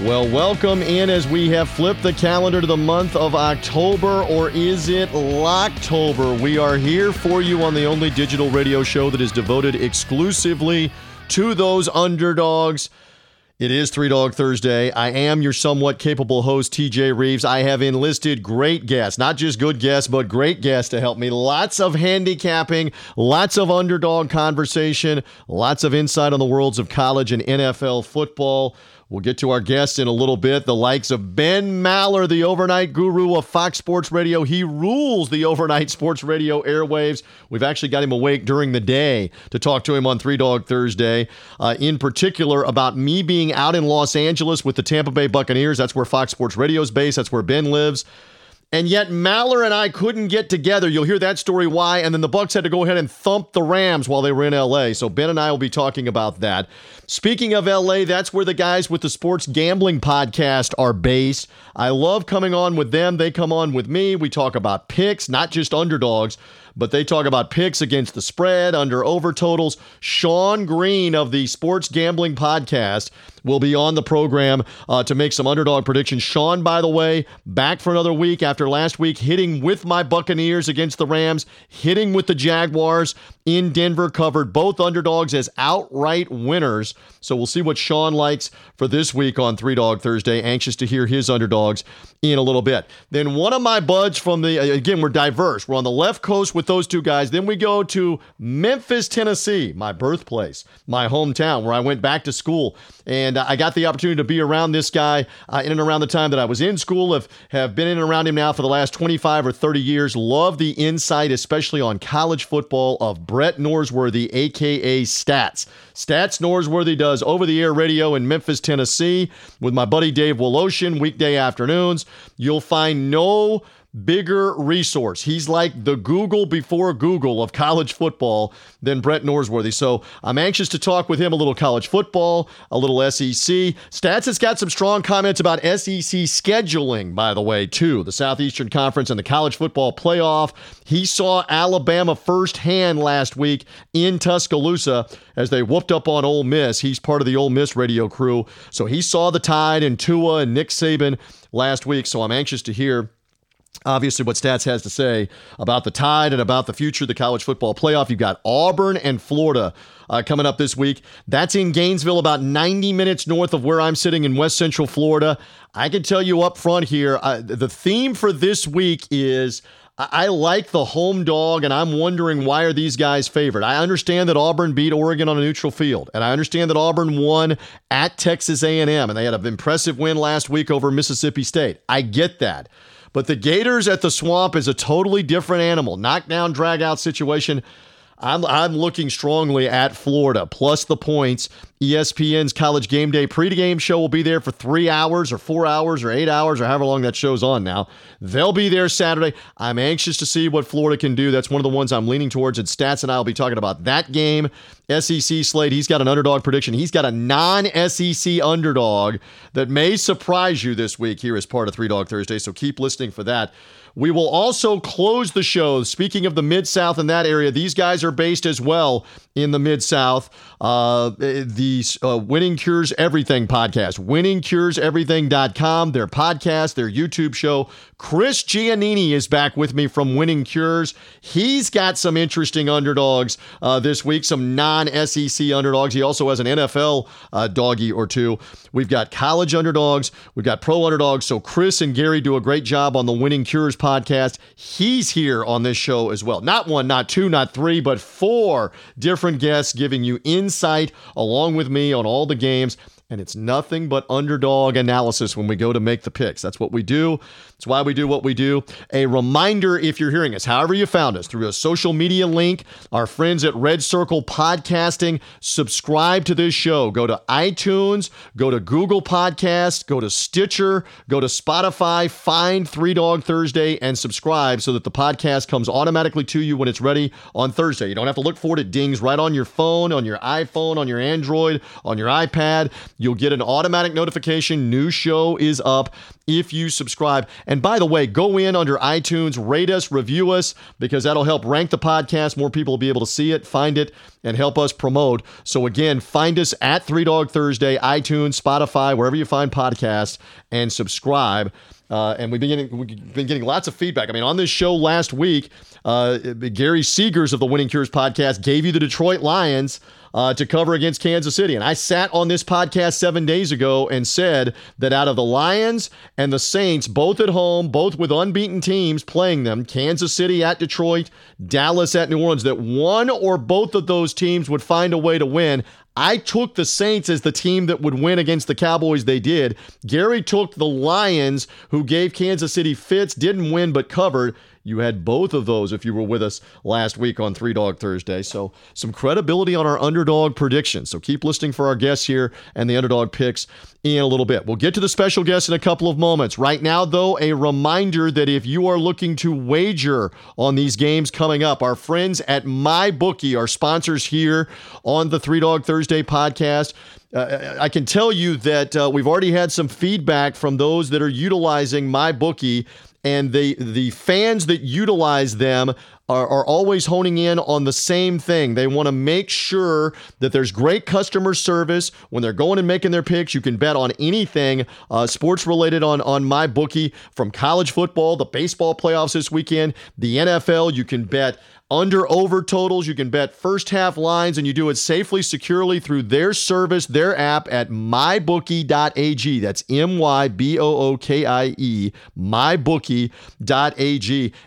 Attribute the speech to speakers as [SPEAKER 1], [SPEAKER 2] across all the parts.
[SPEAKER 1] Well, welcome in as we have flipped the calendar to the month of October, or is it Locktober? We are here for you on the only digital radio show that is devoted exclusively to those underdogs. It is Three Dog Thursday. I am your somewhat capable host, TJ Reeves. I have enlisted great guests, not just good guests, but great guests to help me. Lots of handicapping, lots of underdog conversation, lots of insight on the worlds of college and NFL football. We'll get to our guests in a little bit. The likes of Ben Maller, the overnight guru of Fox Sports Radio. He rules the overnight sports radio airwaves. We've actually got him awake during the day to talk to him on Three Dog Thursday, uh, in particular about me being out in Los Angeles with the Tampa Bay Buccaneers. That's where Fox Sports Radio is based, that's where Ben lives. And yet Maller and I couldn't get together. You'll hear that story why. And then the Bucs had to go ahead and thump the Rams while they were in LA. So Ben and I will be talking about that. Speaking of LA, that's where the guys with the sports gambling podcast are based. I love coming on with them. They come on with me. We talk about picks, not just underdogs but they talk about picks against the spread, under over totals. Sean Green of the Sports Gambling Podcast will be on the program uh, to make some underdog predictions. Sean, by the way, back for another week after last week, hitting with my Buccaneers against the Rams, hitting with the Jaguars in Denver, covered both underdogs as outright winners. So we'll see what Sean likes for this week on Three Dog Thursday. Anxious to hear his underdogs in a little bit. Then one of my buds from the, again, we're diverse. We're on the left coast with those two guys. Then we go to Memphis, Tennessee, my birthplace, my hometown, where I went back to school. And I got the opportunity to be around this guy uh, in and around the time that I was in school. Have, have been in and around him now for the last 25 or 30 years. Love the insight, especially on college football, of Brett Norsworthy, aka Stats. Stats Norsworthy does over the air radio in Memphis, Tennessee with my buddy Dave Woloshin weekday afternoons. You'll find no bigger resource. He's like the Google before Google of college football than Brett Norsworthy. So I'm anxious to talk with him a little college football, a little SEC. Stats has got some strong comments about SEC scheduling, by the way, too. The Southeastern Conference and the college football playoff. He saw Alabama firsthand last week in Tuscaloosa as they whooped up on Ole Miss. He's part of the Ole Miss radio crew. So he saw the tide and Tua and Nick Saban last week. So I'm anxious to hear obviously what stats has to say about the tide and about the future of the college football playoff you've got auburn and florida uh, coming up this week that's in gainesville about 90 minutes north of where i'm sitting in west central florida i can tell you up front here uh, the theme for this week is I like the home dog, and I'm wondering why are these guys favored? I understand that Auburn beat Oregon on a neutral field, and I understand that Auburn won at Texas A&M, and they had an impressive win last week over Mississippi State. I get that. But the Gators at the Swamp is a totally different animal. Knockdown, drag out situation. I'm, I'm looking strongly at Florida plus the points. ESPN's College Game Day pregame show will be there for three hours or four hours or eight hours or however long that show's on now. They'll be there Saturday. I'm anxious to see what Florida can do. That's one of the ones I'm leaning towards. And Stats and I will be talking about that game. SEC slate, he's got an underdog prediction. He's got a non SEC underdog that may surprise you this week here as part of Three Dog Thursday. So keep listening for that. We will also close the show. Speaking of the Mid South and that area, these guys are based as well in the Mid South. Uh, the uh, Winning Cures Everything podcast, winningcureseverything.com, their podcast, their YouTube show. Chris Giannini is back with me from Winning Cures. He's got some interesting underdogs uh, this week, some non SEC underdogs. He also has an NFL uh, doggy or two. We've got college underdogs, we've got pro underdogs. So Chris and Gary do a great job on the Winning Cures podcast. He's here on this show as well. Not one, not two, not three, but four different guests giving you insight along with me on all the games and it's nothing but underdog analysis when we go to make the picks. That's what we do. That's why we do what we do. A reminder if you're hearing us, however you found us, through a social media link, our friends at Red Circle Podcasting, subscribe to this show. Go to iTunes, go to Google Podcast, go to Stitcher, go to Spotify, find Three Dog Thursday, and subscribe so that the podcast comes automatically to you when it's ready on Thursday. You don't have to look for it. It dings right on your phone, on your iPhone, on your Android, on your iPad. You'll get an automatic notification. New show is up if you subscribe. And by the way, go in under iTunes, rate us, review us, because that'll help rank the podcast. More people will be able to see it, find it, and help us promote. So again, find us at Three Dog Thursday, iTunes, Spotify, wherever you find podcasts, and subscribe. Uh, and we've been getting we've been getting lots of feedback. I mean, on this show last week, uh, Gary Seegers of the Winning Cures podcast gave you the Detroit Lions uh, to cover against Kansas City. And I sat on this podcast seven days ago and said that out of the Lions and the Saints, both at home, both with unbeaten teams playing them, Kansas City at Detroit, Dallas at New Orleans, that one or both of those teams would find a way to win. I took the Saints as the team that would win against the Cowboys. They did. Gary took the Lions, who gave Kansas City fits, didn't win but covered. You had both of those if you were with us last week on Three Dog Thursday. So, some credibility on our underdog predictions. So, keep listening for our guests here and the underdog picks in a little bit. We'll get to the special guests in a couple of moments. Right now, though, a reminder that if you are looking to wager on these games coming up, our friends at MyBookie our sponsors here on the Three Dog Thursday podcast. Uh, I can tell you that uh, we've already had some feedback from those that are utilizing MyBookie and the the fans that utilize them are, are always honing in on the same thing. They want to make sure that there's great customer service when they're going and making their picks. You can bet on anything uh, sports related on on my bookie from college football, the baseball playoffs this weekend, the NFL. You can bet under over totals. You can bet first half lines, and you do it safely, securely through their service, their app at mybookie.ag. That's M Y B O O K I E, mybookie.ag.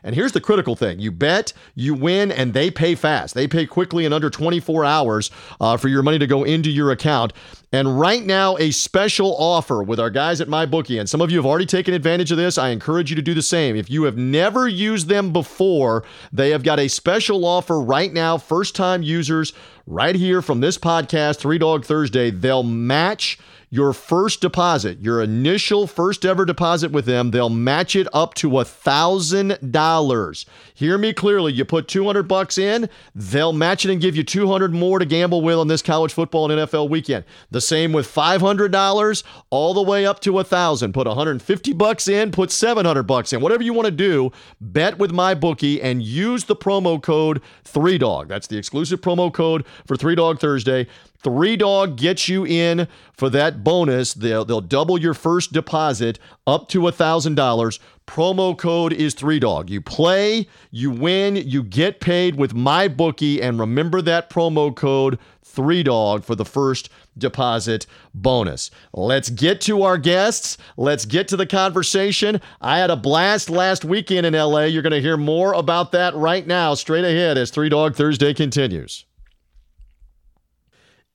[SPEAKER 1] And here's the critical thing you bet, you win, and they pay fast. They pay quickly in under 24 hours uh, for your money to go into your account. And right now, a special offer with our guys at MyBookie. And some of you have already taken advantage of this. I encourage you to do the same. If you have never used them before, they have got a special offer right now. First time users, right here from this podcast, Three Dog Thursday, they'll match your first deposit, your initial first ever deposit with them, they'll match it up to a thousand dollars. Hear me clearly. You put 200 bucks in, they'll match it and give you 200 more to gamble with on this college football and NFL weekend. The same with $500 all the way up to a thousand. Put 150 bucks in, put 700 bucks in. Whatever you want to do, bet with my bookie and use the promo code 3dog. That's the exclusive promo code for 3 Dog Thursday. Three Dog gets you in for that bonus. They'll, they'll double your first deposit up to $1,000. Promo code is Three Dog. You play, you win, you get paid with my bookie. And remember that promo code Three Dog for the first deposit bonus. Let's get to our guests. Let's get to the conversation. I had a blast last weekend in LA. You're going to hear more about that right now, straight ahead as Three Dog Thursday continues.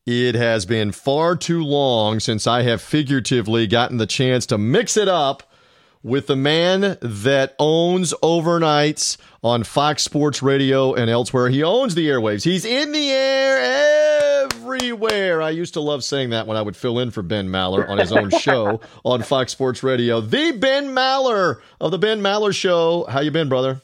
[SPEAKER 1] It has been far too long since I have figuratively gotten the chance to mix it up with the man that owns overnights on Fox Sports Radio and elsewhere. He owns the airwaves. He's in the air everywhere. I used to love saying that when I would fill in for Ben Maller on his own show on Fox Sports Radio. The Ben Maller of the Ben Maller Show. How you been, brother?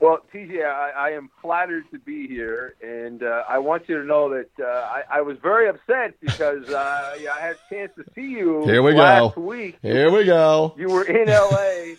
[SPEAKER 2] Well, TJ, I, I am flattered to be here, and uh, I want you to know that uh, I, I was very upset because uh, I had a chance to see you
[SPEAKER 1] Here we
[SPEAKER 2] last
[SPEAKER 1] go.
[SPEAKER 2] week.
[SPEAKER 1] Here we go.
[SPEAKER 2] You were in LA,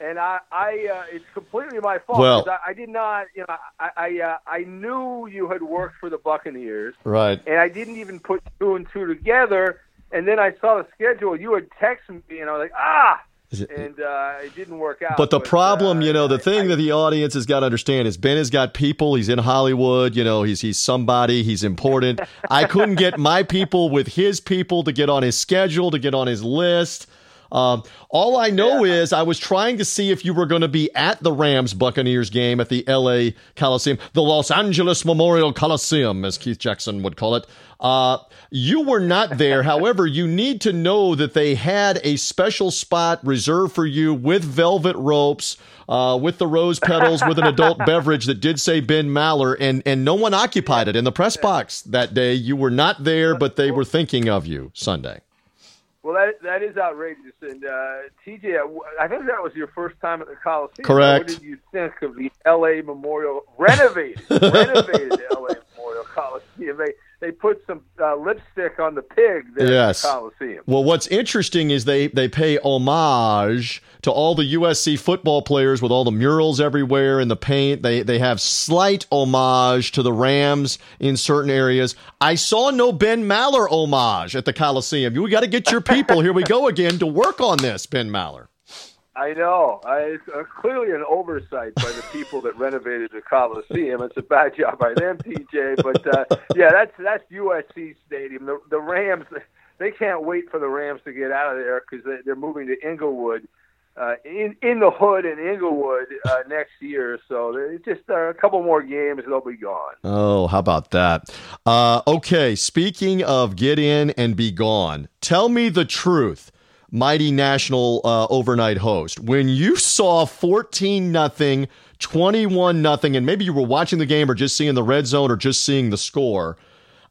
[SPEAKER 2] and I, I uh, it's completely my fault.
[SPEAKER 1] Well-
[SPEAKER 2] I, did not, you know, I, I, uh, I knew you had worked for the Buccaneers,
[SPEAKER 1] Right.
[SPEAKER 2] and I didn't even put two and two together. And then I saw the schedule. You had texted me, and I was like, ah. And uh, it didn't work out.
[SPEAKER 1] But the problem,
[SPEAKER 2] uh,
[SPEAKER 1] you know, the
[SPEAKER 2] I-
[SPEAKER 1] thing
[SPEAKER 2] I-
[SPEAKER 1] that the audience has got to understand is Ben has got people. He's in Hollywood. You know, he's he's somebody. He's important. I couldn't get my people with his people to get on his schedule, to get on his list. Um, all I know yeah. is I was trying to see if you were going to be at the Rams Buccaneers game at the L.A. Coliseum, the Los Angeles Memorial Coliseum, as Keith Jackson would call it. Uh, you were not there. However, you need to know that they had a special spot reserved for you with velvet ropes, uh, with the rose petals, with an adult beverage that did say Ben Maller, and, and no one occupied it in the press box that day. You were not there, but they were thinking of you Sunday.
[SPEAKER 2] Well, that that is outrageous. And uh, TJ, I think that was your first time at the Coliseum.
[SPEAKER 1] Correct.
[SPEAKER 2] What did you think of the L.A. Memorial renovated, renovated L.A. Memorial Coliseum? They they put some uh, lipstick on the pig there yes. at the Coliseum.
[SPEAKER 1] Well, what's interesting is they they pay homage to all the USC football players with all the murals everywhere and the paint. They they have slight homage to the Rams in certain areas. I saw no Ben Maller homage at the Coliseum. You got to get your people. Here we go again to work on this, Ben Maller.
[SPEAKER 2] I know. I, it's uh, clearly an oversight by the people that renovated the Coliseum. It's a bad job by them, TJ. But uh, yeah, that's that's USC Stadium. The, the Rams, they can't wait for the Rams to get out of there because they, they're moving to Inglewood, uh, in in the hood in Inglewood uh, next year. So just uh, a couple more games, and they'll be gone.
[SPEAKER 1] Oh, how about that? Uh, okay, speaking of get in and be gone, tell me the truth mighty national uh, overnight host. When you saw 14 nothing, 21 nothing, and maybe you were watching the game or just seeing the red zone or just seeing the score.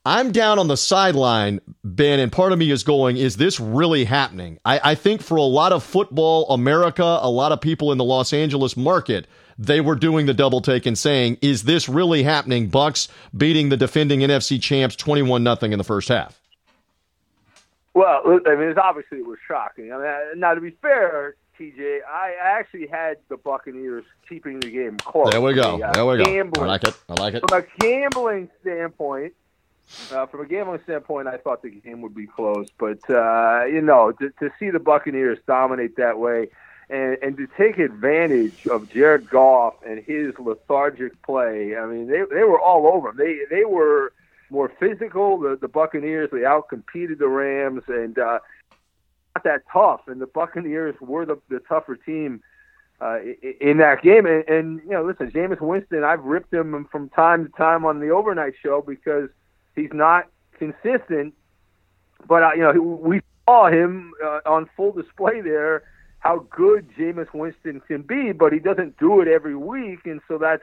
[SPEAKER 1] I'm down on the sideline, Ben, and part of me is going, is this really happening? I, I think for a lot of football America, a lot of people in the Los Angeles market, they were doing the double take and saying, is this really happening? Bucs beating the defending NFC champs 21 nothing in the first half.
[SPEAKER 2] Well, I mean, it's obviously it was shocking. I mean, now to be fair, TJ, I actually had the Buccaneers keeping the game close.
[SPEAKER 1] There we go. The, there we go. I like it. I like it.
[SPEAKER 2] From a gambling standpoint, uh, from a gambling standpoint, I thought the game would be close, but uh, you know, to, to see the Buccaneers dominate that way, and, and to take advantage of Jared Goff and his lethargic play, I mean, they they were all over him. They they were more physical. The the Buccaneers they outcompeted the Rams and uh, not that tough. And the Buccaneers were the, the tougher team uh, in that game. And, and you know, listen, Jameis Winston, I've ripped him from time to time on the overnight show because he's not consistent. But uh, you know, we saw him uh, on full display there how good Jameis Winston can be, but he doesn't do it every week, and so that's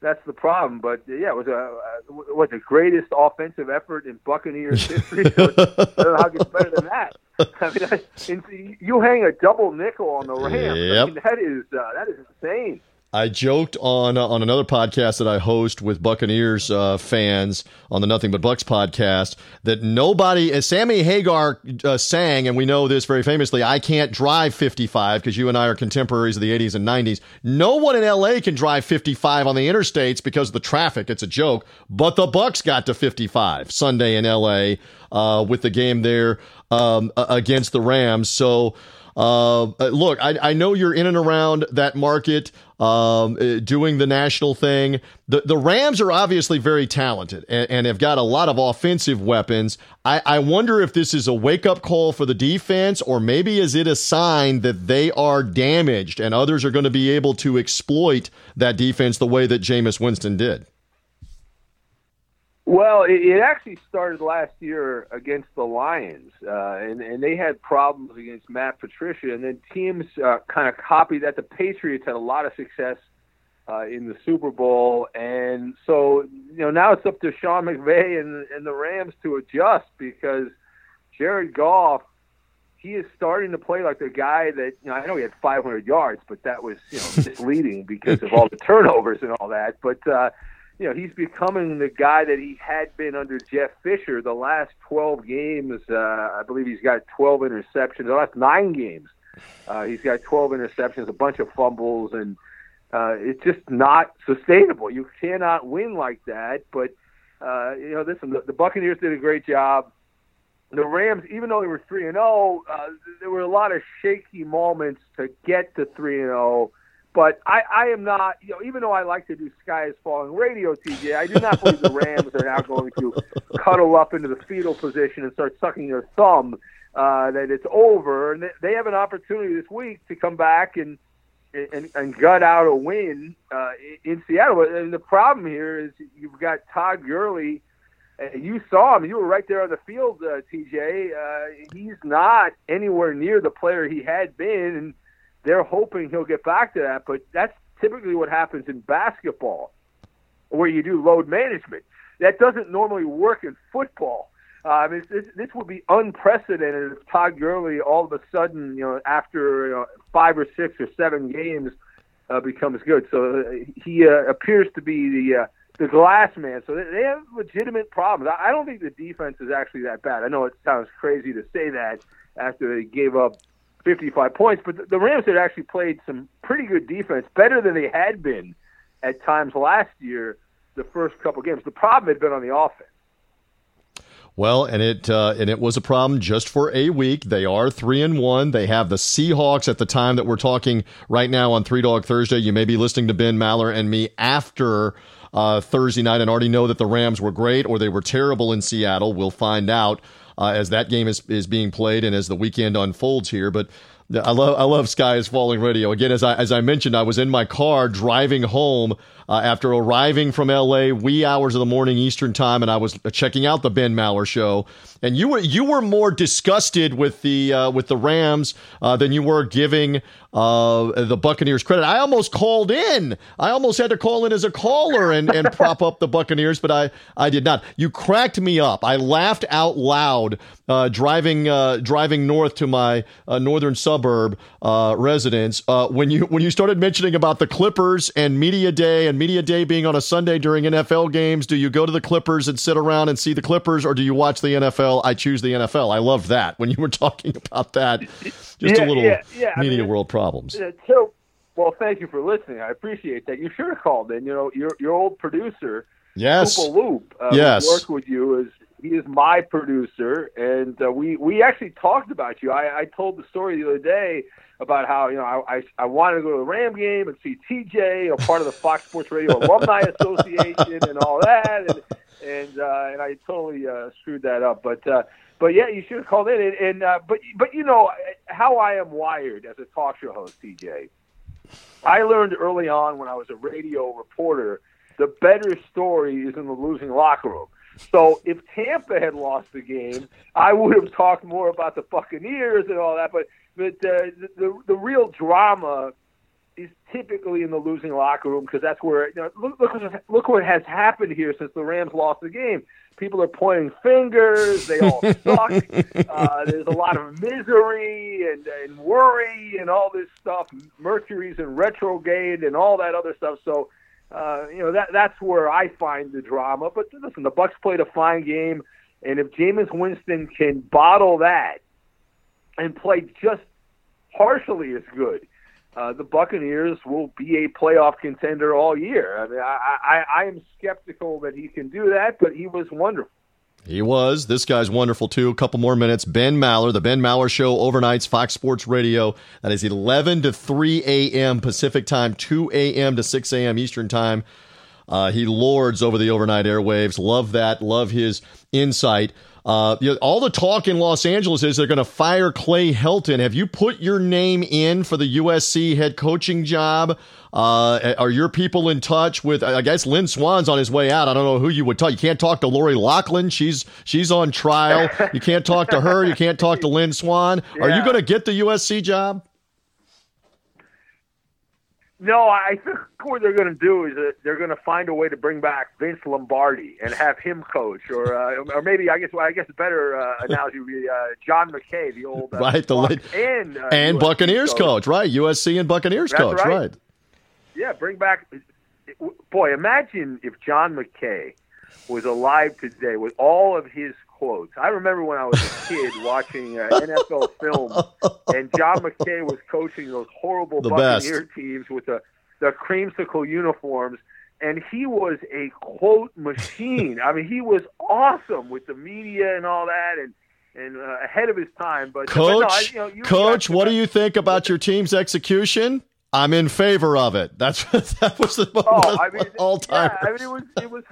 [SPEAKER 2] that's the problem. But yeah, it was a was the greatest offensive effort in Buccaneers history. I don't know how it gets better than that. I mean, I, you hang a double nickel on the Rams. Yep. I mean, that is uh, that is insane.
[SPEAKER 1] I joked on uh, on another podcast that I host with Buccaneers uh, fans on the Nothing But Bucks podcast that nobody, as Sammy Hagar uh, sang, and we know this very famously, I can't drive 55 because you and I are contemporaries of the 80s and 90s. No one in LA can drive 55 on the interstates because of the traffic. It's a joke, but the Bucs got to 55 Sunday in LA uh, with the game there um, against the Rams. So. Uh, uh, look, I, I know you're in and around that market um, uh, doing the national thing. The the Rams are obviously very talented and, and have got a lot of offensive weapons. I, I wonder if this is a wake up call for the defense, or maybe is it a sign that they are damaged and others are going to be able to exploit that defense the way that Jameis Winston did.
[SPEAKER 2] Well, it, it actually started last year against the Lions, uh, and and they had problems against Matt Patricia, and then teams uh, kind of copied that. The Patriots had a lot of success uh, in the Super Bowl, and so you know now it's up to Sean McVay and and the Rams to adjust because Jared Goff he is starting to play like the guy that you know. I know he had 500 yards, but that was you know misleading because of all the turnovers and all that. But uh, you know, he's becoming the guy that he had been under Jeff Fisher the last 12 games. Uh, I believe he's got 12 interceptions. The last nine games, uh, he's got 12 interceptions, a bunch of fumbles, and uh, it's just not sustainable. You cannot win like that. But, uh, you know, listen, the, the Buccaneers did a great job. The Rams, even though they were 3 and 0, there were a lot of shaky moments to get to 3 and 0 but I, I am not, you know, even though I like to do Sky is Falling radio, TJ, I do not believe the Rams are now going to cuddle up into the fetal position and start sucking their thumb uh, that it's over, and they have an opportunity this week to come back and and, and gut out a win uh, in Seattle. And the problem here is you've got Todd Gurley. Uh, you saw him. You were right there on the field, uh, TJ. Uh, he's not anywhere near the player he had been, and they're hoping he'll get back to that. But that's typically what happens in basketball, where you do load management. That doesn't normally work in football. Uh, I mean, this, this would be unprecedented if Todd Gurley all of a sudden, you know, after you know, five or six or seven games, uh, becomes good. So uh, he uh, appears to be the uh, the glass man. So they have legitimate problems. I don't think the defense is actually that bad. I know it sounds crazy to say that after they gave up 55 points, but the Rams had actually played some pretty good defense, better than they had been at times last year. The first couple games, the problem had been on the offense.
[SPEAKER 1] Well, and it uh, and it was a problem just for a week. They are three and one. They have the Seahawks at the time that we're talking right now on Three Dog Thursday. You may be listening to Ben Maller and me after uh, Thursday night and already know that the Rams were great or they were terrible in Seattle. We'll find out uh, as that game is is being played and as the weekend unfolds here. But I love I love Sky is Falling radio. Again, as I as I mentioned, I was in my car driving home uh, after arriving from LA wee hours of the morning Eastern time, and I was checking out the Ben Maller show. And you were you were more disgusted with the uh, with the Rams uh, than you were giving uh, the Buccaneers credit. I almost called in. I almost had to call in as a caller and, and prop up the Buccaneers, but I, I did not. You cracked me up. I laughed out loud uh, driving uh, driving north to my uh, northern suburb uh, residence when you when you started mentioning about the Clippers and media day and media day being on a Sunday during NFL games, do you go to the Clippers and sit around and see the Clippers, or do you watch the NFL? I choose the NFL. I love that when you were talking about that. Just yeah, a little yeah, yeah. media I mean, world problems.
[SPEAKER 2] So, well, thank you for listening. I appreciate that. You should have called in. You know, your your old producer,
[SPEAKER 1] yes,
[SPEAKER 2] Loop, uh,
[SPEAKER 1] yes,
[SPEAKER 2] worked with you is he is my producer, and uh, we we actually talked about you. I, I told the story the other day about how you know I, I I wanted to go to the Ram game and see TJ, you know, part of the Fox Sports Radio Alumni Association and all that, and and uh, and I totally uh, screwed that up. But uh, but yeah, you should have called in. And, and uh, but but you know how I am wired as a talk show host, TJ. I learned early on when I was a radio reporter, the better story is in the losing locker room. So if Tampa had lost the game, I would have talked more about the Buccaneers and all that. But but uh, the, the the real drama is typically in the losing locker room because that's where you know, look look look what has happened here since the Rams lost the game. People are pointing fingers. They all suck. Uh, there's a lot of misery and, and worry and all this stuff. Mercury's in retrograde and all that other stuff. So, uh, you know that that's where I find the drama. But listen, the Bucs played a fine game, and if Jameis Winston can bottle that and play just partially as good, uh, the Buccaneers will be a playoff contender all year. I mean, I, I, I am skeptical that he can do that, but he was wonderful.
[SPEAKER 1] He was. This guy's wonderful too. A couple more minutes. Ben Maller, the Ben Maller Show, overnights, Fox Sports Radio. That is 11 to 3 a.m. Pacific time, 2 a.m. to 6 a.m. Eastern time. Uh, he lords over the overnight airwaves. Love that. Love his insight. Uh, you know, all the talk in Los Angeles is they're going to fire Clay Helton. Have you put your name in for the USC head coaching job? Uh, are your people in touch with? I guess Lynn Swann's on his way out. I don't know who you would talk. You can't talk to Lori Loughlin. She's she's on trial. You can't talk to her. You can't talk to Lynn Swann. Yeah. Are you going to get the USC job?
[SPEAKER 2] No, I think what they're going to do is that they're going to find a way to bring back Vince Lombardi and have him coach, or uh, or maybe I guess well, I guess a better uh, analogy would be uh, John McKay, the old uh,
[SPEAKER 1] right, the
[SPEAKER 2] Bucs and
[SPEAKER 1] uh, and Buccaneers coach. coach. right? USC and Buccaneers
[SPEAKER 2] That's
[SPEAKER 1] coach,
[SPEAKER 2] right.
[SPEAKER 1] right?
[SPEAKER 2] Yeah, bring back. Boy, imagine if John McKay was alive today with all of his quotes. I remember when I was a kid watching uh, NFL film, and John McKay was coaching those horrible
[SPEAKER 1] the
[SPEAKER 2] Buccaneer
[SPEAKER 1] best.
[SPEAKER 2] teams with the the creamsicle uniforms, and he was a quote machine. I mean, he was awesome with the media and all that, and and uh, ahead of his time. But
[SPEAKER 1] coach,
[SPEAKER 2] but no, I, you know, you
[SPEAKER 1] coach, what do you think about your team's execution? I'm in favor of it. That's that was the
[SPEAKER 2] oh, I mean,
[SPEAKER 1] all time.
[SPEAKER 2] Yeah, I mean, it was it was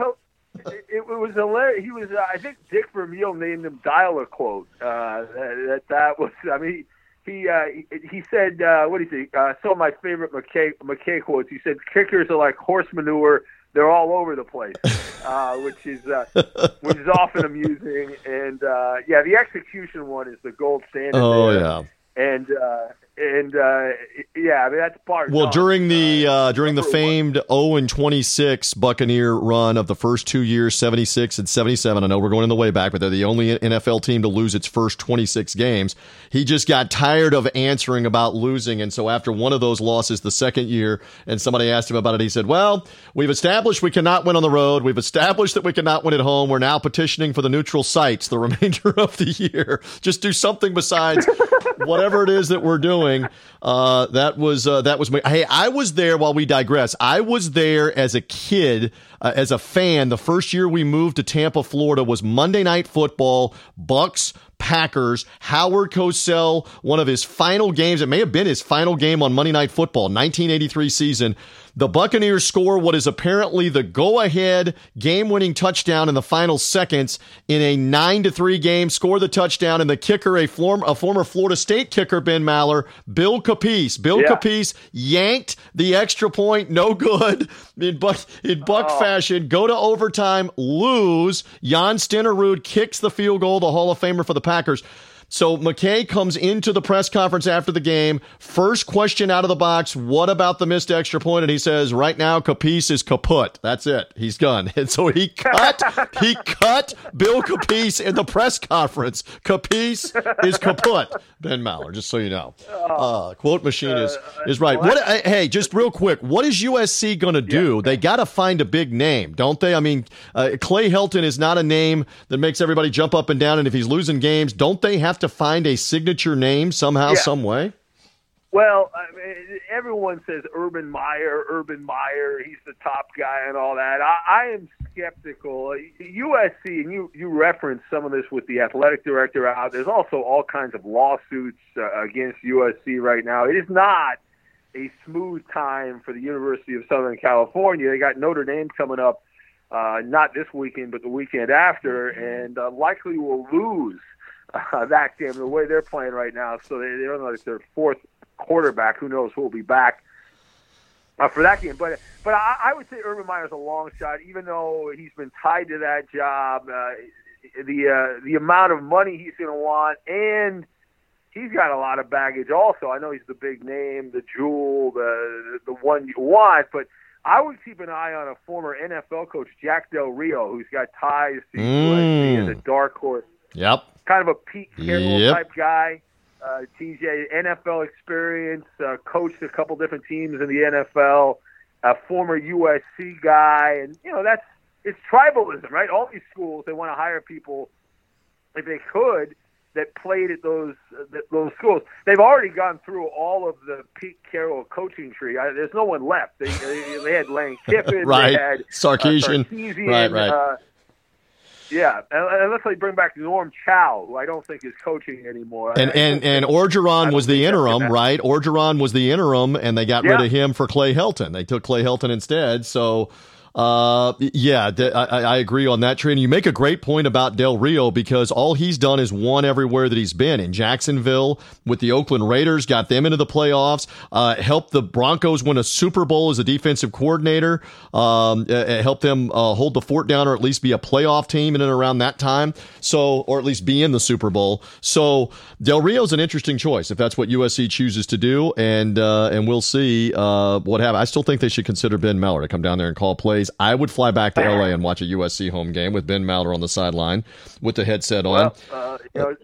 [SPEAKER 2] it, it was hilarious. He was, uh, I think Dick Vermeil named him dial quote. Uh, that, that that was, I mean, he uh, he, he said, uh, what do you think?" Uh, some of my favorite McKay, McKay quotes. He said, kickers are like horse manure. They're all over the place, uh, which is uh, which is often amusing. And uh, yeah, the execution one is the gold standard.
[SPEAKER 1] Oh
[SPEAKER 2] there.
[SPEAKER 1] yeah.
[SPEAKER 2] And uh, and uh, yeah, I mean that's part.
[SPEAKER 1] Well, during the uh, during the famed 0 and 26 Buccaneer run of the first two years, 76 and 77. I know we're going in the way back, but they're the only NFL team to lose its first 26 games. He just got tired of answering about losing, and so after one of those losses, the second year, and somebody asked him about it, he said, "Well, we've established we cannot win on the road. We've established that we cannot win at home. We're now petitioning for the neutral sites the remainder of the year. Just do something besides whatever it is that we're doing." Uh, that was uh, that was my. Hey, I was there. While we digress, I was there as a kid, uh, as a fan. The first year we moved to Tampa, Florida, was Monday Night Football. Bucs Packers. Howard Cosell, one of his final games. It may have been his final game on Monday Night Football, 1983 season. The Buccaneers score what is apparently the go-ahead game-winning touchdown in the final seconds in a nine to three game. Score the touchdown, and the kicker, a, form, a former Florida State kicker, Ben Maller, Bill Capece. Bill yeah. Capece yanked the extra point, no good in Buck in Buck oh. fashion. Go to overtime, lose. Jan Stenerud kicks the field goal, the Hall of Famer for the Packers. So McKay comes into the press conference after the game. First question out of the box, what about the missed extra point? And he says, right now, Capece is kaput. That's it. He's gone. And so he cut, he cut Bill Capece in the press conference. Capece is kaput. Ben Maller, just so you know. Uh, quote machine is, is right. What, hey, just real quick, what is USC going to do? They got to find a big name, don't they? I mean, uh, Clay Helton is not a name that makes everybody jump up and down. And if he's losing games, don't they have to to find a signature name somehow, yeah. some way?
[SPEAKER 2] Well, I mean, everyone says Urban Meyer, Urban Meyer, he's the top guy and all that. I, I am skeptical. USC, and you, you referenced some of this with the athletic director out. There's also all kinds of lawsuits uh, against USC right now. It is not a smooth time for the University of Southern California. They got Notre Dame coming up, uh, not this weekend, but the weekend after, and uh, likely will lose uh, that game the way they're playing right now. So they, they don't know if their fourth quarterback. Who knows who will be back uh, for that game? But but I, I would say Urban Meyer's a long shot, even though he's been tied to that job. Uh, the uh, the amount of money he's going to want, and he's got a lot of baggage. Also, I know he's the big name, the jewel, the the one you want, but. I would keep an eye on a former NFL coach, Jack Del Rio, who's got ties to mm. USC as a dark horse
[SPEAKER 1] Yep
[SPEAKER 2] kind of a Pete Carroll yep. type guy. Uh, TJ, NFL experience, uh, coached a couple different teams in the NFL, a former USC guy, and you know that's it's tribalism, right? All these schools they want to hire people if they could that played at those uh, those schools. They've already gone through all of the Pete Carroll coaching tree. I, there's no one left. They they, they had Lane Kiffin,
[SPEAKER 1] right?
[SPEAKER 2] They had uh, Sarkisian
[SPEAKER 1] right, right.
[SPEAKER 2] Uh, yeah, unless they bring back Norm Chow, who I don't think is coaching anymore.
[SPEAKER 1] And
[SPEAKER 2] I,
[SPEAKER 1] and and Orgeron was the interim, right? Orgeron was the interim, and they got yeah. rid of him for Clay Helton. They took Clay Helton instead. So uh, yeah, I, I agree on that, Trey. you make a great point about Del Rio because all he's done is won everywhere that he's been. In Jacksonville with the Oakland Raiders, got them into the playoffs, uh, helped the Broncos win a Super Bowl as a defensive coordinator, um, uh, helped them uh, hold the fort down or at least be a playoff team in and around that time. So, or at least be in the Super Bowl. So Del Rio's an interesting choice if that's what USC chooses to do, and uh, and we'll see uh, what happens. I still think they should consider Ben Maller to come down there and call plays plays. I would fly back to LA and watch a USC home game with Ben Maller on the sideline with the headset
[SPEAKER 2] on. Well, uh, you know,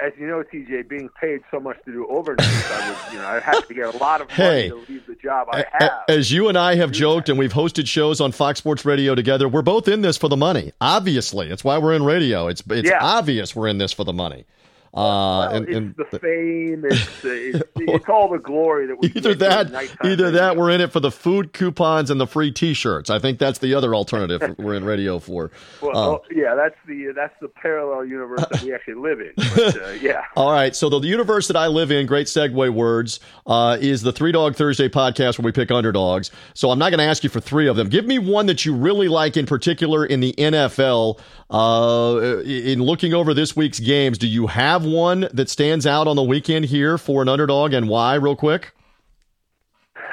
[SPEAKER 2] as you know, TJ, being paid so much to do overnight, I would, you know, I have to get a lot of money hey, to leave the job I have.
[SPEAKER 1] As you and I have joked, and we've hosted shows on Fox Sports Radio together, we're both in this for the money. Obviously, it's why we're in radio. It's it's yeah. obvious we're in this for the money.
[SPEAKER 2] Uh, well, and, and it's the fame. It's, it's, it's all the glory that we
[SPEAKER 1] either that either
[SPEAKER 2] radio.
[SPEAKER 1] that we're in it for the food coupons and the free T-shirts. I think that's the other alternative we're in radio for.
[SPEAKER 2] Well,
[SPEAKER 1] Uh,
[SPEAKER 2] oh, yeah, that's the that's the parallel universe that we actually live in. But, uh, yeah.
[SPEAKER 1] All right, so the universe that I live in, great segue words, uh, is the Three Dog Thursday podcast where we pick underdogs. So I'm not going to ask you for three of them. Give me one that you really like in particular in the NFL. Uh, in looking over this week's games, do you have one that stands out on the weekend here for an underdog and why, real quick?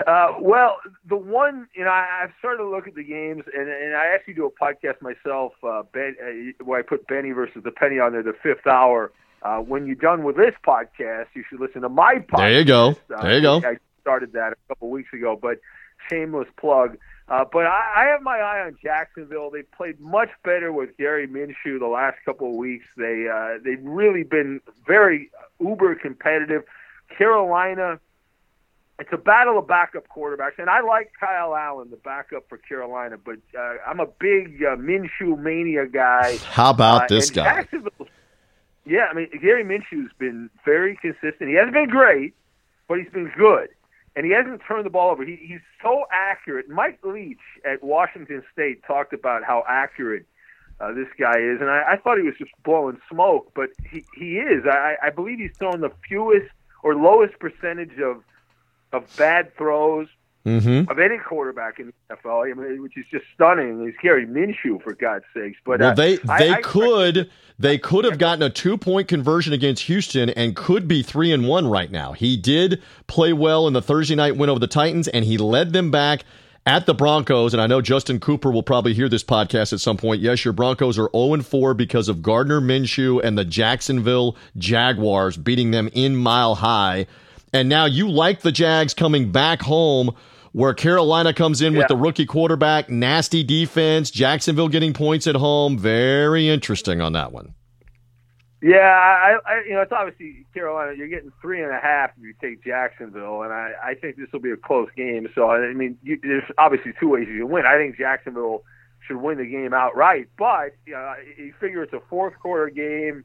[SPEAKER 2] Uh, well, the one you know, I, I've started to look at the games, and and I actually do a podcast myself, uh, ben, uh, where I put Benny versus the Penny on there, the fifth hour. Uh, when you're done with this podcast, you should listen to my podcast.
[SPEAKER 1] There you go.
[SPEAKER 2] Uh,
[SPEAKER 1] There you go.
[SPEAKER 2] I started that a couple weeks ago, but shameless plug. Uh, but I, I have my eye on Jacksonville. They played much better with Gary Minshew the last couple of weeks. They uh, they've really been very uber competitive. Carolina, it's a battle of backup quarterbacks, and I like Kyle Allen, the backup for Carolina. But uh, I'm a big uh, Minshew mania guy.
[SPEAKER 1] How about
[SPEAKER 2] Uh,
[SPEAKER 1] this guy?
[SPEAKER 2] Yeah, I mean Gary Minshew's been very consistent. He hasn't been great, but he's been good, and he hasn't turned the ball over. He, he's so accurate. Mike Leach at Washington State talked about how accurate uh, this guy is, and I, I thought he was just blowing smoke, but he he is. I, I believe he's thrown the fewest or lowest percentage of of bad throws
[SPEAKER 1] Mm-hmm.
[SPEAKER 2] of any quarterback in the NFL, I mean, which is just stunning. He's Gary Minshew, for God's sakes. But
[SPEAKER 1] Well,
[SPEAKER 2] uh,
[SPEAKER 1] they they
[SPEAKER 2] I-
[SPEAKER 1] could they could have gotten a two point conversion against Houston and could be three and one right now. He did play well in the Thursday night win over the Titans, and he led them back at the Broncos. And I know Justin Cooper will probably hear this podcast at some point. Yes, your Broncos are zero and four because of Gardner Minshew and the Jacksonville Jaguars beating them in Mile High. And now you like the Jags coming back home. Where Carolina comes in with the rookie quarterback, nasty defense, Jacksonville getting points at home. Very interesting on that one.
[SPEAKER 2] Yeah, I, I, you know, it's obviously Carolina. You're getting three and a half if you take Jacksonville, and I, I think this will be a close game. So, I mean, you, there's obviously two ways you can win. I think Jacksonville should win the game outright, but you, know, you figure it's a fourth quarter game.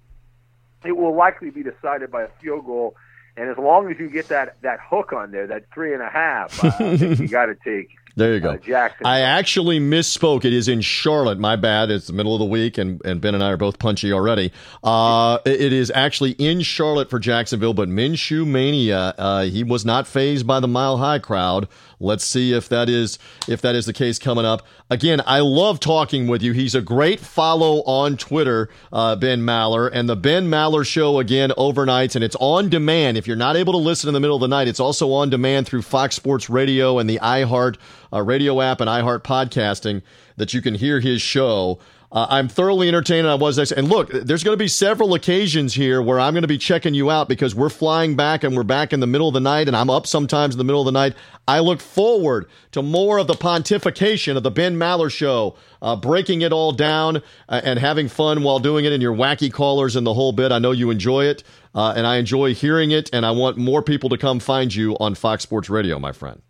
[SPEAKER 2] It will likely be decided by a field goal, and as long as you get that that hook on there, that three and a half, uh, you got to take
[SPEAKER 1] There you go.
[SPEAKER 2] uh, Jacksonville.
[SPEAKER 1] I actually misspoke. It is in Charlotte. My bad. It's the middle of the week, and, and Ben and I are both punchy already. Uh, it- it is actually in Charlotte for Jacksonville, but Minshew Mania, uh, he was not phased by the Mile High crowd. Let's see if that is if that is the case coming up. Again, I love talking with you. He's a great follow on Twitter, uh, Ben Maller, and the Ben Maller Show again overnights, and it's on demand. If you're not able to listen in the middle of the night, it's also on demand through Fox Sports Radio and the iHeart uh, radio app and iHeart podcasting that you can hear his show. Uh, I'm thoroughly entertained. I was, and look, there's going to be several occasions here where I'm going to be checking you out because we're flying back and we're back in the middle of the night, and I'm up sometimes in the middle of the night. I look forward to more of the pontification of the Ben Maller Show, uh, breaking it all down uh, and having fun while doing it, and your wacky callers and the whole bit. I know you enjoy it, uh, and I enjoy hearing it, and I want more people to come find you on Fox Sports Radio, my friend.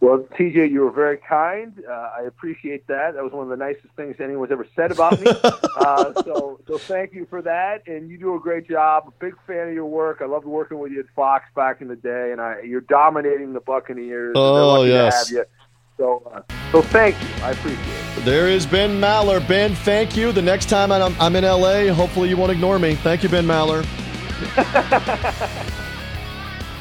[SPEAKER 2] Well, TJ, you were very kind. Uh, I appreciate that. That was one of the nicest things anyone's ever said about me. uh, so, so thank you for that. And you do a great job. A big fan of your work. I loved working with you at Fox back in the day, and I, you're dominating the Buccaneers.
[SPEAKER 1] Oh, yes.
[SPEAKER 2] To have you. So, uh, so thank you. I appreciate it.
[SPEAKER 1] There is Ben Maller. Ben, thank you. The next time I'm, I'm in LA, hopefully you won't ignore me. Thank you, Ben Maller.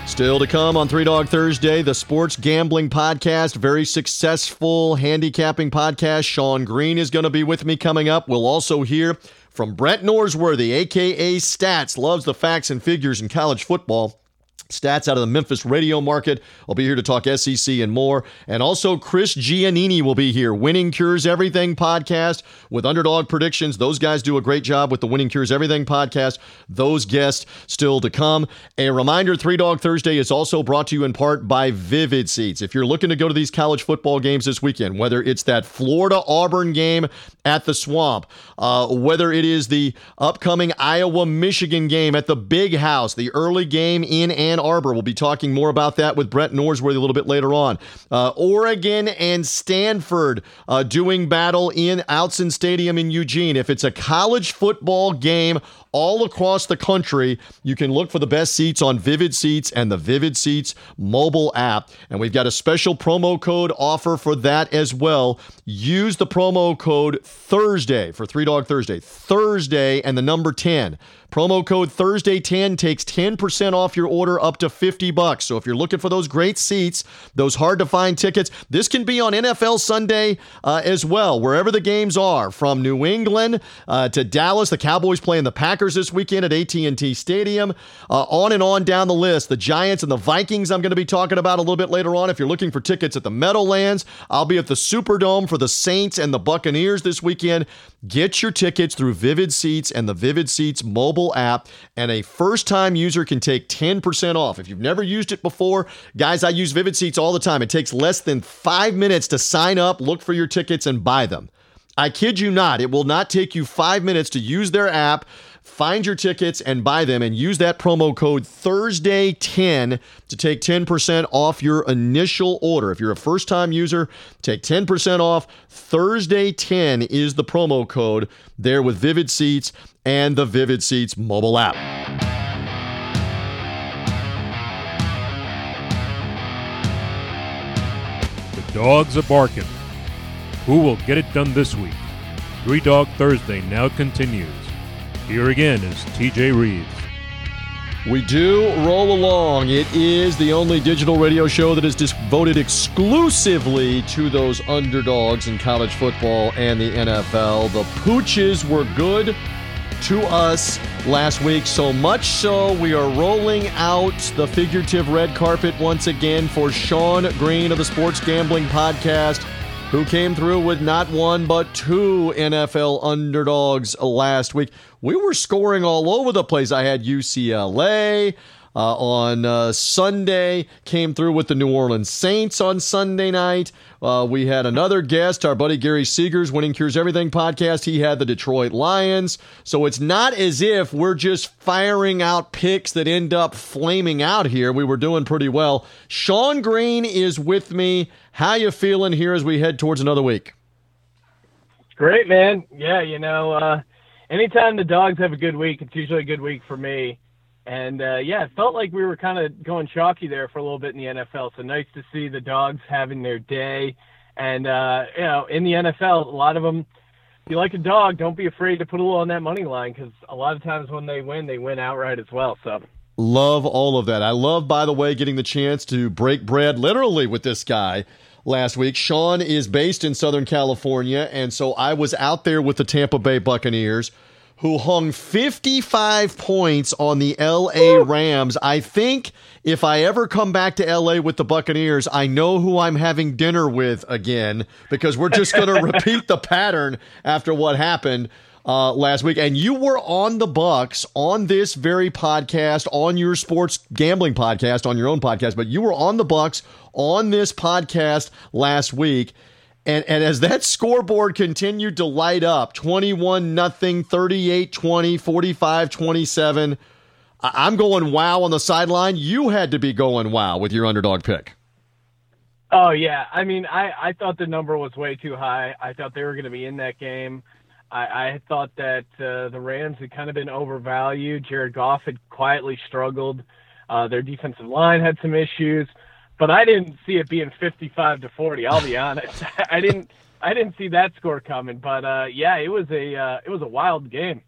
[SPEAKER 1] Still to come on Three Dog Thursday, the sports gambling podcast, very successful handicapping podcast. Sean Green is going to be with me coming up. We'll also hear from Brent Norsworthy, aka Stats, loves the facts and figures in college football. Stats out of the Memphis radio market. I'll be here to talk SEC and more. And also, Chris Giannini will be here. Winning Cures Everything podcast with underdog predictions. Those guys do a great job with the Winning Cures Everything podcast. Those guests still to come. A reminder Three Dog Thursday is also brought to you in part by Vivid Seats. If you're looking to go to these college football games this weekend, whether it's that Florida Auburn game at the Swamp, uh, whether it is the upcoming Iowa Michigan game at the Big House, the early game in Ann Ann Arbor. We'll be talking more about that with Brett Norsworthy a little bit later on. Uh, Oregon and Stanford uh, doing battle in Autzen Stadium in Eugene. If it's a college football game, all across the country. You can look for the best seats on Vivid Seats and the Vivid Seats mobile app. And we've got a special promo code offer for that as well. Use the promo code Thursday for Three Dog Thursday. Thursday and the number 10. Promo code Thursday10 takes 10% off your order up to 50 bucks. So if you're looking for those great seats, those hard to find tickets, this can be on NFL Sunday uh, as well, wherever the games are, from New England uh, to Dallas. The Cowboys playing the Packers this weekend at AT&T Stadium. Uh, on and on down the list. The Giants and the Vikings I'm going to be talking about a little bit later on. If you're looking for tickets at the Meadowlands, I'll be at the Superdome for the Saints and the Buccaneers this weekend. Get your tickets through Vivid Seats and the Vivid Seats mobile app, and a first time user can take 10% off. If you've never used it before, guys, I use Vivid Seats all the time. It takes less than five minutes to sign up, look for your tickets, and buy them. I kid you not, it will not take you five minutes to use their app Find your tickets and buy them and use that promo code Thursday10 to take 10% off your initial order. If you're a first time user, take 10% off. Thursday10 is the promo code there with Vivid Seats and the Vivid Seats mobile app.
[SPEAKER 3] The dogs are barking. Who will get it done this week? Three Dog Thursday now continues. Here again is TJ Rives.
[SPEAKER 1] We do roll along. It is the only digital radio show that is devoted exclusively to those underdogs in college football and the NFL. The Pooches were good to us last week, so much so we are rolling out the figurative red carpet once again for Sean Green of the Sports Gambling Podcast who came through with not one but two NFL underdogs last week. We were scoring all over the place. I had UCLA. Uh, on uh, Sunday, came through with the New Orleans Saints on Sunday night. Uh, we had another guest, our buddy Gary Seegers, Winning Cures Everything podcast. He had the Detroit Lions. So it's not as if we're just firing out picks that end up flaming out here. We were doing pretty well. Sean Green is with me. How you feeling here as we head towards another week?
[SPEAKER 4] Great, man. Yeah, you know, uh, anytime the dogs have a good week, it's usually a good week for me. And uh, yeah, it felt like we were kind of going chalky there for a little bit in the NFL. So nice to see the dogs having their day. And uh, you know, in the NFL, a lot of them. If you like a dog, don't be afraid to put a little on that money line because a lot of times when they win, they win outright as well. So
[SPEAKER 1] love all of that. I love, by the way, getting the chance to break bread literally with this guy last week. Sean is based in Southern California, and so I was out there with the Tampa Bay Buccaneers who hung 55 points on the LA Rams. I think if I ever come back to LA with the Buccaneers, I know who I'm having dinner with again because we're just going to repeat the pattern after what happened uh, last week. And you were on the Bucs on this very podcast, on your sports gambling podcast, on your own podcast, but you were on the Bucs on this podcast last week. And, and as that scoreboard continued to light up 21 nothing, 38 20, 45 27, I'm going wow on the sideline. You had to be going wow with your underdog pick.
[SPEAKER 4] Oh, yeah. I mean, I, I thought the number was way too high. I thought they were going to be in that game. I, I thought that uh, the Rams had kind of been overvalued. Jared Goff had quietly struggled. Uh, their defensive line had some issues but I didn't see it being 55 to 40. I'll be honest. I didn't I didn't see that score coming. But uh, yeah, it was a uh, it was a wild game.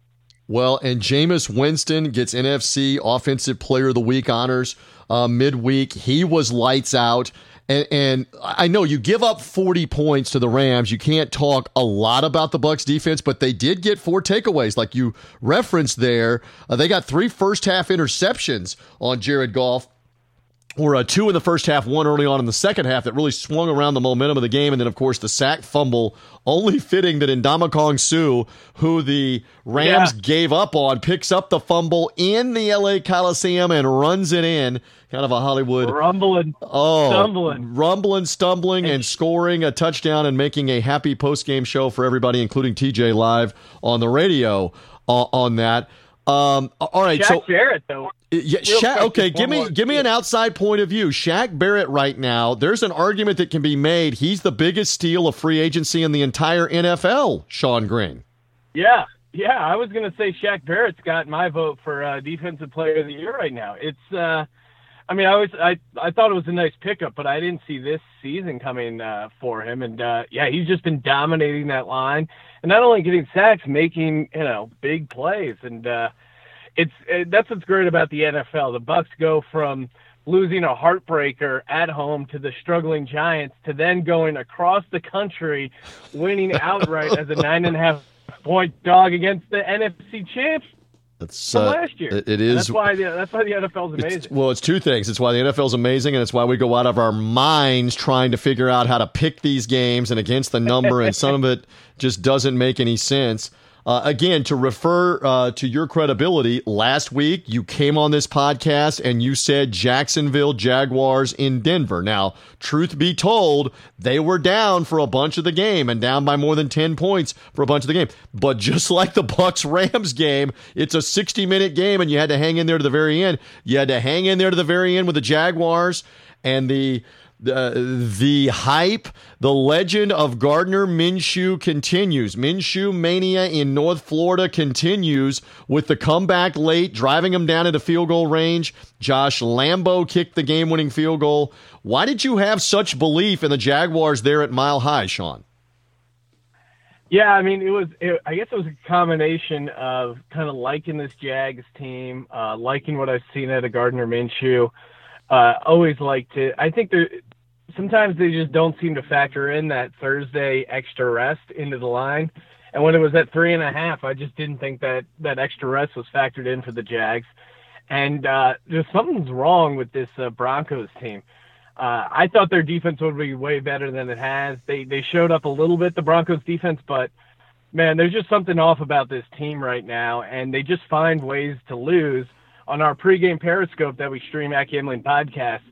[SPEAKER 1] Well, and Jameis Winston gets NFC Offensive Player of the Week honors uh, midweek. He was lights out. And, and, I know you give up 40 points to the Rams. You can't talk a lot about the Bucs defense, but they did get four takeaways, like you referenced there. Uh, they got three first half interceptions on Jared Goff or uh, two in the first half, one early on in the second half that really swung around the momentum of the game. And then, of course, the sack fumble, only fitting that Ndamukong Suh, who the Rams yeah. gave up on, picks up the fumble in the LA Coliseum and runs it in. Kind of a Hollywood
[SPEAKER 4] rumbling,
[SPEAKER 1] oh,
[SPEAKER 4] stumbling,
[SPEAKER 1] rumbling, stumbling, and scoring a touchdown and making a happy post game show for everybody, including TJ live on the radio uh, on that. Um, all right,
[SPEAKER 4] Shaq
[SPEAKER 1] so
[SPEAKER 4] Barrett though.
[SPEAKER 1] yeah, Shaq, okay, give me
[SPEAKER 4] more-
[SPEAKER 1] give me an outside point of view. Shaq Barrett right now, there's an argument that can be made. He's the biggest steal of free agency in the entire NFL, Sean Green.
[SPEAKER 4] Yeah, yeah. I was gonna say Shaq Barrett's got my vote for uh, defensive player of the year right now. It's, uh, I mean, I was I I thought it was a nice pickup, but I didn't see this season coming uh, for him. And uh, yeah, he's just been dominating that line, and not only getting sacks, making you know big plays. And uh, it's it, that's what's great about the NFL. The Bucs go from losing a heartbreaker at home to the struggling Giants to then going across the country, winning outright as a nine and a half point dog against the NFC champs
[SPEAKER 1] That's uh,
[SPEAKER 4] last year.
[SPEAKER 1] it- it
[SPEAKER 4] And That's why the that's why the NFL is
[SPEAKER 1] It's,
[SPEAKER 4] amazing.
[SPEAKER 1] well, it's two things. It's why the NFL is amazing, and it's why we go out of our minds trying to figure out how to pick these games and against the number, and some of it just doesn't make any sense. Uh, again, to refer uh, to your credibility, last week you came on this podcast and you said Jacksonville Jaguars in Denver. Now, truth be told, they were down for a bunch of the game and down by more than 10 points for a bunch of the game. But just like the Bucs Rams game, it's a 60 minute game and you had to hang in there to the very end. You had to hang in there to the very end with the Jaguars and the the the hype, the legend of Gardner Minshew continues. Minshew mania in North Florida continues with the comeback late, driving him down into field goal range. Josh Lambo kicked the game-winning field goal. Why did you have such belief in the Jaguars there at Mile High, Sean?
[SPEAKER 4] Yeah, I mean, it was. It, I guess it was a combination of kind of liking this Jags team, uh, liking what I've seen out of Gardner Minshew. Uh, always liked it. I think there sometimes they just don't seem to factor in that Thursday extra rest into the line. And when it was at three and a half, I just didn't think that that extra rest was factored in for the Jags. And uh, something's wrong with this uh, Broncos team. Uh, I thought their defense would be way better than it has. They they showed up a little bit the Broncos defense, but man, there's just something off about this team right now, and they just find ways to lose. On our pregame Periscope that we stream at Gambling Podcast,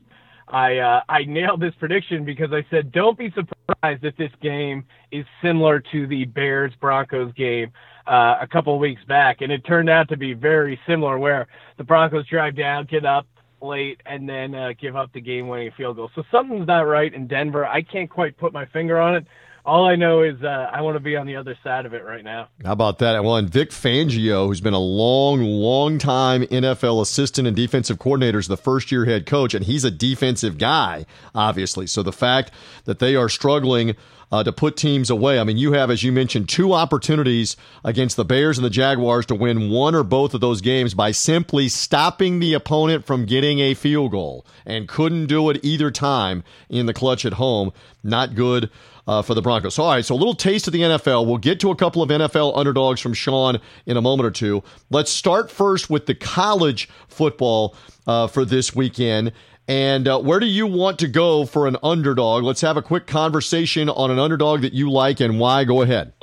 [SPEAKER 4] I uh, I nailed this prediction because I said don't be surprised if this game is similar to the Bears Broncos game uh, a couple weeks back, and it turned out to be very similar, where the Broncos drive down, get up late, and then uh, give up the game-winning field goal. So something's not right in Denver. I can't quite put my finger on it. All I know is uh, I want to be on the other side of it right now.
[SPEAKER 1] How about that? Well, and Vic Fangio, who's been a long, long time NFL assistant and defensive coordinator, is the first year head coach, and he's a defensive guy, obviously. So the fact that they are struggling uh, to put teams away, I mean, you have, as you mentioned, two opportunities against the Bears and the Jaguars to win one or both of those games by simply stopping the opponent from getting a field goal, and couldn't do it either time in the clutch at home. Not good uh, for the Broncos. So, all right, so a little taste of the NFL. We'll get to a couple of NFL underdogs from Sean in a moment or two. Let's start first with the college football uh, for this weekend. And uh, where do you want to go for an underdog? Let's have a quick conversation on an underdog that you like and why. Go ahead.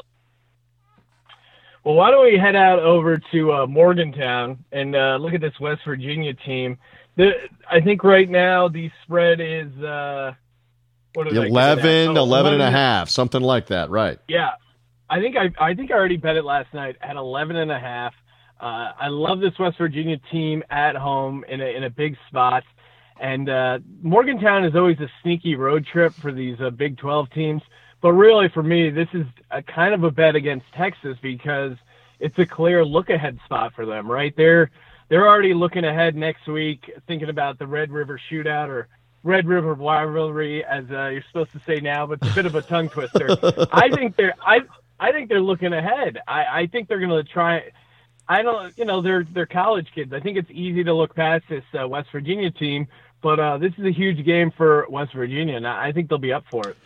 [SPEAKER 4] Well, why don't we head out over to uh, Morgantown and uh, look at this West Virginia team? The, I think right now the spread is uh, what did I get it at?
[SPEAKER 1] 11,
[SPEAKER 4] Oh,
[SPEAKER 1] 11 and a half, something like that, right?
[SPEAKER 4] Yeah, I think I I think I already bet it last night at 11 and a half. Uh, I love this West Virginia team at home in a in a big spot, and uh, Morgantown is always a sneaky road trip for these uh, Big 12 teams. But really, for me, this is a kind of a bet against Texas because it's a clear look ahead spot for them. Right, they're they're already looking ahead next week, thinking about the Red River Shootout or Red River rivalry, as uh, you're supposed to say now, but it's a bit of a tongue twister. I think they're I I think they're looking ahead. I, I think they're going to try. I don't, you know, they're they're college kids. I think it's easy to look past this uh, West Virginia team, but uh, this is a huge game for West Virginia, and I think they'll be up for it.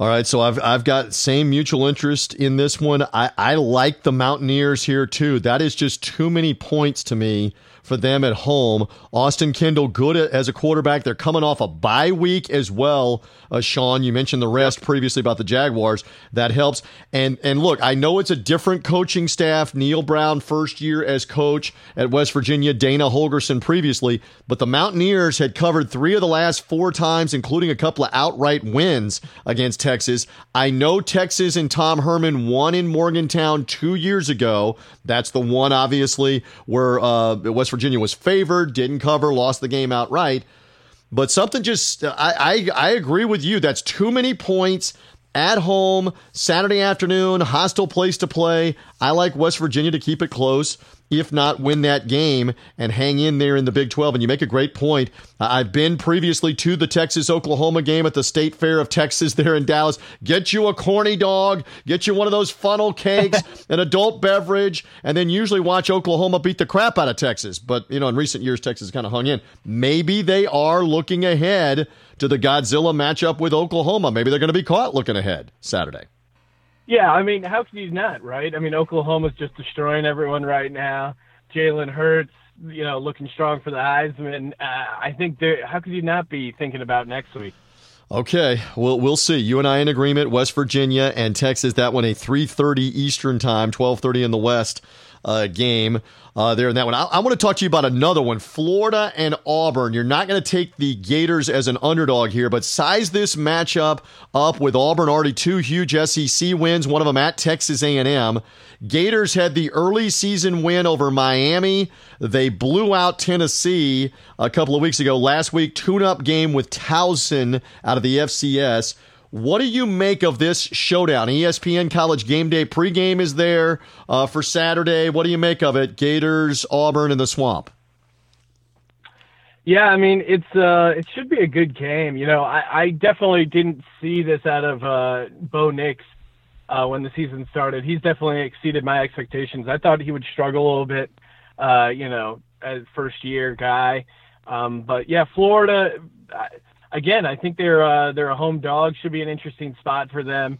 [SPEAKER 1] All right, so I've I've got same mutual interest in this one. I, I like the Mountaineers here too. That is just too many points to me for them at home. Austin Kendall good as a quarterback. They're coming off a bye week as well. Uh, Sean, you mentioned the rest previously about the Jaguars. That helps. And and look, I know it's a different coaching staff. Neal Brown first year as coach at West Virginia. Dana Holgorsen previously, but the Mountaineers had covered three of the last four times, including a couple of outright wins against Texas. I know Texas and Tom Herman won in Morgantown two years ago. That's the one, obviously, where uh, West Virginia was favored, didn't cover, lost the game outright. But something just, I, I, I agree with you. That's too many points at home, Saturday afternoon, hostile place to play. I like West Virginia to keep it close if not win that game and hang in there in the Big 12. And you make a great point. I've been previously to the Texas Oklahoma game at the State Fair of Texas there in Dallas. Get you a corny dog, get you one of those funnel cakes, an adult beverage, and then usually watch Oklahoma beat the crap out of Texas. But, you know, in recent years, Texas kind of hung in. Maybe they are looking ahead to the Godzilla matchup with Oklahoma. Maybe they're going to be caught looking ahead Saturday.
[SPEAKER 4] Yeah, I mean, how could you not, right? I mean, Oklahoma's just destroying everyone right now. Jalen Hurts, you know, looking strong for the Heisman. Uh, I think there. How could you not be thinking about next week?
[SPEAKER 1] Okay, well, we'll see. You and I in agreement. West Virginia and Texas. That one a three thirty Eastern time, twelve thirty in the West uh, game uh, there in that one. I, I want to talk to you about another one Florida and Auburn. You're not going to take the Gators as an underdog here, but size this matchup up with Auburn already two huge SEC wins, one of them at Texas A&M. Gators had the early season win over Miami. They blew out Tennessee a couple of weeks ago. Last week, tune up game with Towson out of the FCS. What do you make of this showdown? ESPN College Game Day pregame is there uh, for Saturday. What do you make of it? Gators, Auburn, and the Swamp.
[SPEAKER 4] Yeah, I mean it's uh it should be a good game. You know, I, I definitely didn't see this out of uh Bo Nix uh when the season started. He's definitely exceeded my expectations. I thought he would struggle a little bit, uh, you know, as first year guy. Um but yeah, Florida I, again, I think they're uh, they're a home dog. Should be an interesting spot for them.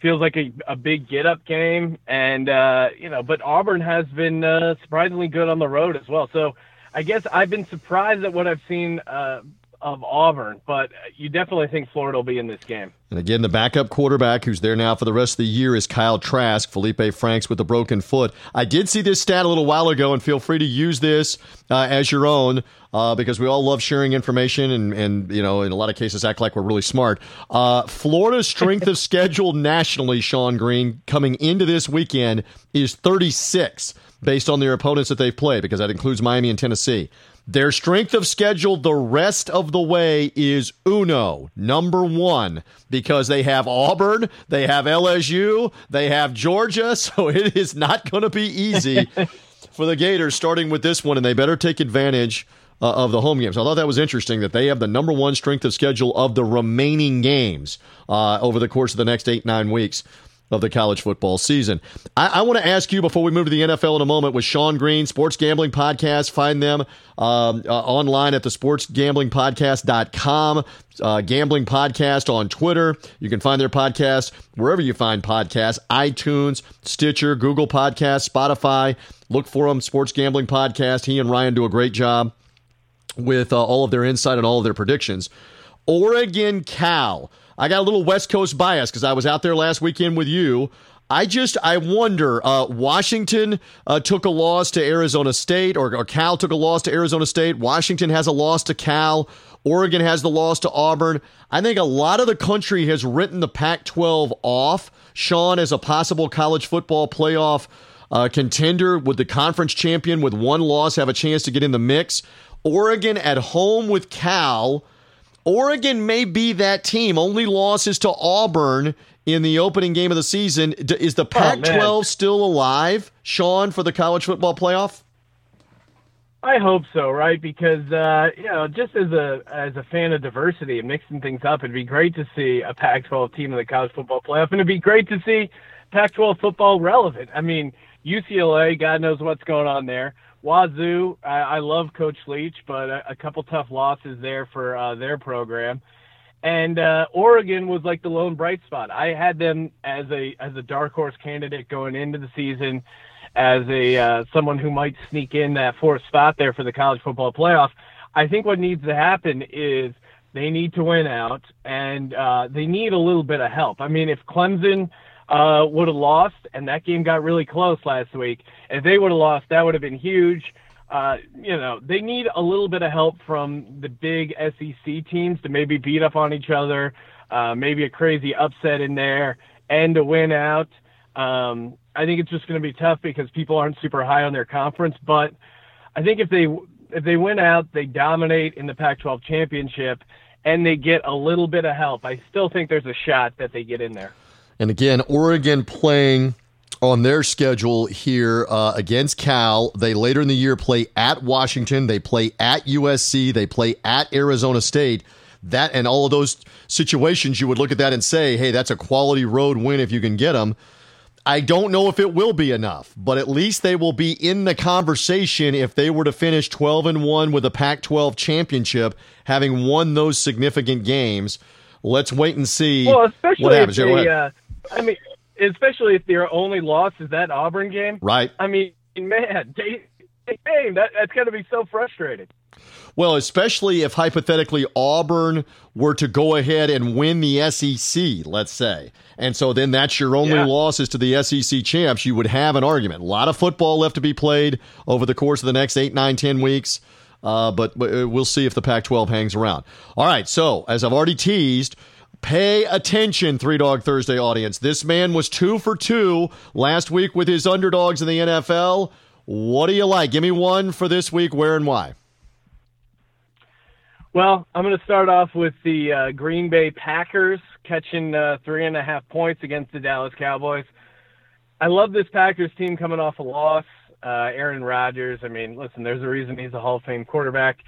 [SPEAKER 4] Feels like a, a big get up game, and uh, you know, but Auburn has been uh, surprisingly good on the road as well. So I guess I've been surprised at what I've seen uh, of Auburn, but you definitely think Florida will be in this game.
[SPEAKER 1] And again, the backup quarterback who's there now for the rest of the year is Kyle Trask. Feleipe Franks with a broken foot. I did see this stat a little while ago, and feel free to use this uh, as your own uh, because we all love sharing information and, and, you know, in a lot of cases act like we're really smart. Uh, Florida's strength of schedule nationally, Sean Green, coming into this weekend is 36 based on their opponents that they've played because that includes Miami and Tennessee. Their strength of schedule the rest of the way is uno, number one, because they have Auburn, they have LSU, they have Georgia, so it is not going to be easy for the Gators starting with this one, and they better take advantage uh, of the home games. I thought that was interesting that they have the number one strength of schedule of the remaining games uh, over the course of the next eight, nine weeks of the college football season. I, I want to ask you before we move to the NFL in a moment with Sean Green, Sports Gambling Podcast. Find them um, uh, online at the sportsgamblingpodcast.com. Uh, Gambling Podcast on Twitter. You can find their podcast wherever you find podcasts iTunes, Stitcher, Google Podcasts, Spotify. Look for them, Sports Gambling Podcast. He and Ryan do a great job with uh, all of their insight and all of their predictions. Oregon Cal. I got a little West Coast bias because I was out there last weekend with you. I just I wonder. Uh, Washington uh, took a loss to Arizona State, or, or, Cal took a loss to Arizona State. Washington has a loss to Cal. Oregon has the loss to Auburn. I think a lot of the country has written the Pac-12 off. Sean as a possible college football playoff uh, contender, would the conference champion with one loss have a chance to get in the mix? Oregon at home with Cal Oregon may be that team. Only losses to Auburn in the opening game of the season. Is the Pac 12 oh, still alive, Sean, for the college football playoff?
[SPEAKER 4] I hope so, right? Because uh, you know, just as a as a fan of diversity and mixing things up, it'd be great to see a Pac-12 team in the college football playoff, and it'd be great to see Pac-12 football relevant. I mean, UCLA, God knows what's going on there. Wazoo, I, I love Coach Leach, but a, a couple tough losses there for uh, their program. And uh, Oregon was like the lone bright spot. I had them as a as a dark horse candidate going into the season, as a uh, someone who might sneak in that fourth spot there for the college football playoff. I think what needs to happen is they need to win out, and uh, they need a little bit of help. I mean, if Clemson uh, would have lost, and that game got really close last week. If they would have lost, that would have been huge. Uh, you know, they need a little bit of help from the big SEC teams to maybe beat up on each other. uh, maybe a crazy upset in there, and a win out. Um, I think it's just going to be tough because people aren't super high on their conference. But I think if they if they win out, they dominate in the Pac-12 championship, and they get a little bit of help. I still think there's a shot that they get in there.
[SPEAKER 1] And again, Oregon playing on their schedule here uh, against Cal. They later in the year play at Washington. They play at USC. They play at Arizona State. That and all of those situations, you would look at that and say, "Hey, that's a quality road win if you can get them." I don't know if it will be enough, but at least they will be in the conversation if they were to finish 12 and 1 with a Pac 12 championship, having won those significant games. Let's wait and see
[SPEAKER 4] well, especially
[SPEAKER 1] what happens.
[SPEAKER 4] If they, uh, I mean, especially if their only loss is that Auburn game.
[SPEAKER 1] Right.
[SPEAKER 4] I mean, man, they, they, that, that's going to be so frustrating.
[SPEAKER 1] Well, especially if hypothetically Auburn were to go ahead and win the SEC, let's say. And so then that's your only yeah. losses to the SEC champs. You would have an argument. A lot of football left to be played over the course of the next eight, nine, ten weeks. Uh, but, but uh, we'll see if the Pac 12 hangs around. All right. So, as I've already teased, Pay attention, Three Dog Thursday audience. This man was two for two last week with his underdogs in the NFL. What do you like? Give me one for this week. Where and why?
[SPEAKER 4] Well, I'm going to start off with the uh, Green Bay Packers catching uh, three and a half points against the Dallas Cowboys. I love this Packers team coming off a loss. Uh, Aaron Rodgers, I mean, listen, there's a reason he's a Hall of Fame quarterback.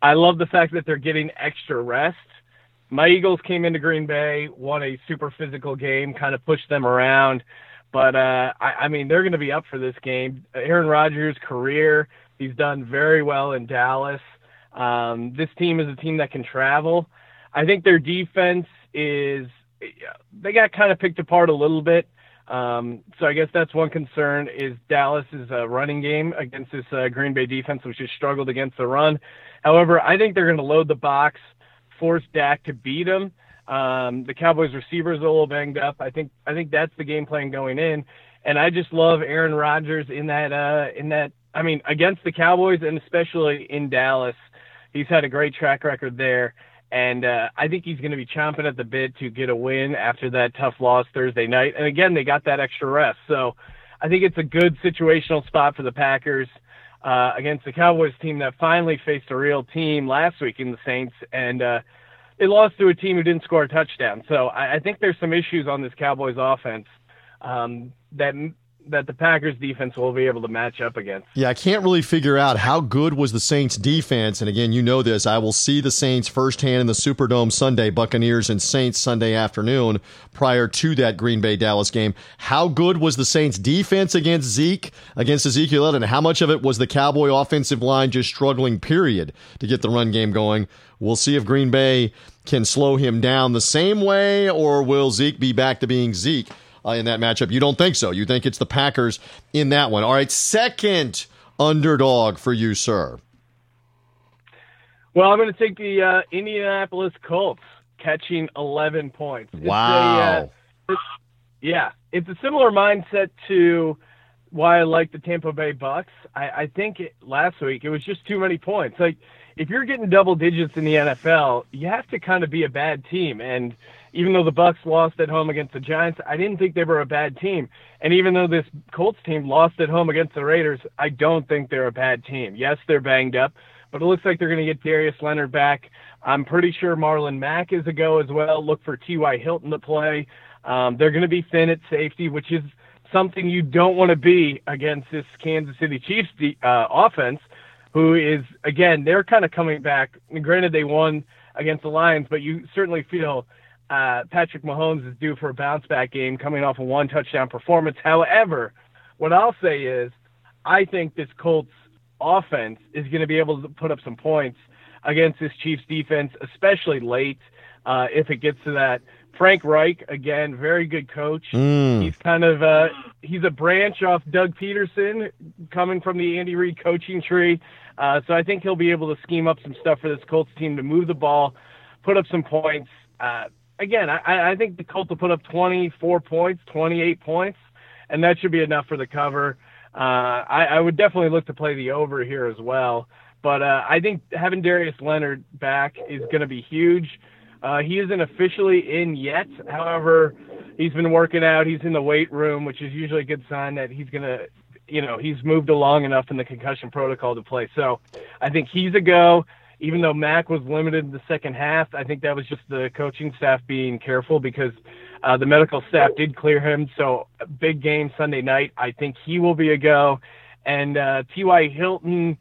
[SPEAKER 4] I love the fact that they're getting extra rest my Eagles came into Green Bay, won a super physical game, kind of pushed them around. But uh, I, I mean, they're going to be up for this game. Aaron Rodgers' career, he's done very well in Dallas. Um, this team is a team that can travel. I think their defense is they got kind of picked apart a little bit. Um, so I guess that's one concern is Dallas's uh, running game against this uh, Green Bay defense, which has struggled against the run. However, I think they're going to load the box force Dak to beat him. Um, the Cowboys receivers are a little banged up. I think I think that's the game plan going in. And I just love Aaron Rodgers in that uh, in that I mean against the Cowboys and especially in Dallas. He's had a great track record there. And uh, I think he's going to be chomping at the bit to get a win after that tough loss Thursday night. And again, they got that extra rest. So I think it's a good situational spot for the Packers uh, against the Cowboys team that finally faced a real team last week in the Saints, and uh, they lost to a team who didn't score a touchdown. So I, I think there's some issues on this Cowboys offense um, that that the Packers defense will be able to match up against.
[SPEAKER 1] Yeah, I can't really figure out how good was the Saints defense. And again, you know this. I will see the Saints firsthand in the Superdome Sunday, Buccaneers and Saints Sunday afternoon prior to that Green Bay Dallas game. How good was the Saints defense against Zeke, against Ezekiel Elliott, and how much of it was the Cowboy offensive line just struggling, period, to get the run game going? We'll see if Green Bay can slow him down the same way, or will Zeke be back to being Zeke? Uh, in that matchup. You don't think so. You think it's the Packers in that one. All right, second underdog for you, sir.
[SPEAKER 4] Well, I'm going to take the uh, Indianapolis Colts catching 11 points.
[SPEAKER 1] Wow.
[SPEAKER 4] A, uh, yeah, it's a similar mindset to why I like the Tampa Bay Bucs. I, I think it, last week it was just too many points. Like if you're getting double digits in the NFL, you have to kind of be a bad team. And even though the Bucs lost at home against the Giants, I didn't think they were a bad team. And even though this Colts team lost at home against the Raiders, I don't think they're a bad team. Yes, they're banged up, but it looks like they're going to get Darius Leonard back. I'm pretty sure Marlon Mack is a go as well. Look for T.Y. Hilton to play. Um, they're going to be thin at safety, which is something you don't want to be against this Kansas City Chiefs uh, offense, who is, again, they're kind of coming back. Granted, they won against the Lions, but you certainly feel – uh, Patrick Mahomes is due for a bounce back game coming off a one touchdown performance. However, what I'll say is, I think this Colts offense is going to be able to put up some points against this Chiefs defense, especially late uh, if it gets to that. Frank Reich, again, very good coach.
[SPEAKER 1] Mm.
[SPEAKER 4] He's kind of uh, he's a branch off Doug Pederson, coming from the Andy Reid coaching tree. Uh, so I think he'll be able to scheme up some stuff for this Colts team to move the ball, put up some points. Uh, again, I, I think the Colts will put up 24 points, 28 points, and that should be enough for the cover. Uh, I, I would definitely look to play the over here as well. But uh, I think having Darius Leonard back is going to be huge. Uh, he isn't officially in yet. However, he's been working out. He's in the weight room, which is usually a good sign that he's gonna, you know, he's moved along enough in the concussion protocol to play. So, I think he's a go. Even though Mack was limited in the second half, I think that was just the coaching staff being careful because uh, the medical staff did clear him. So, big game Sunday night. I think he will be a go. And uh, T.Y. Hilton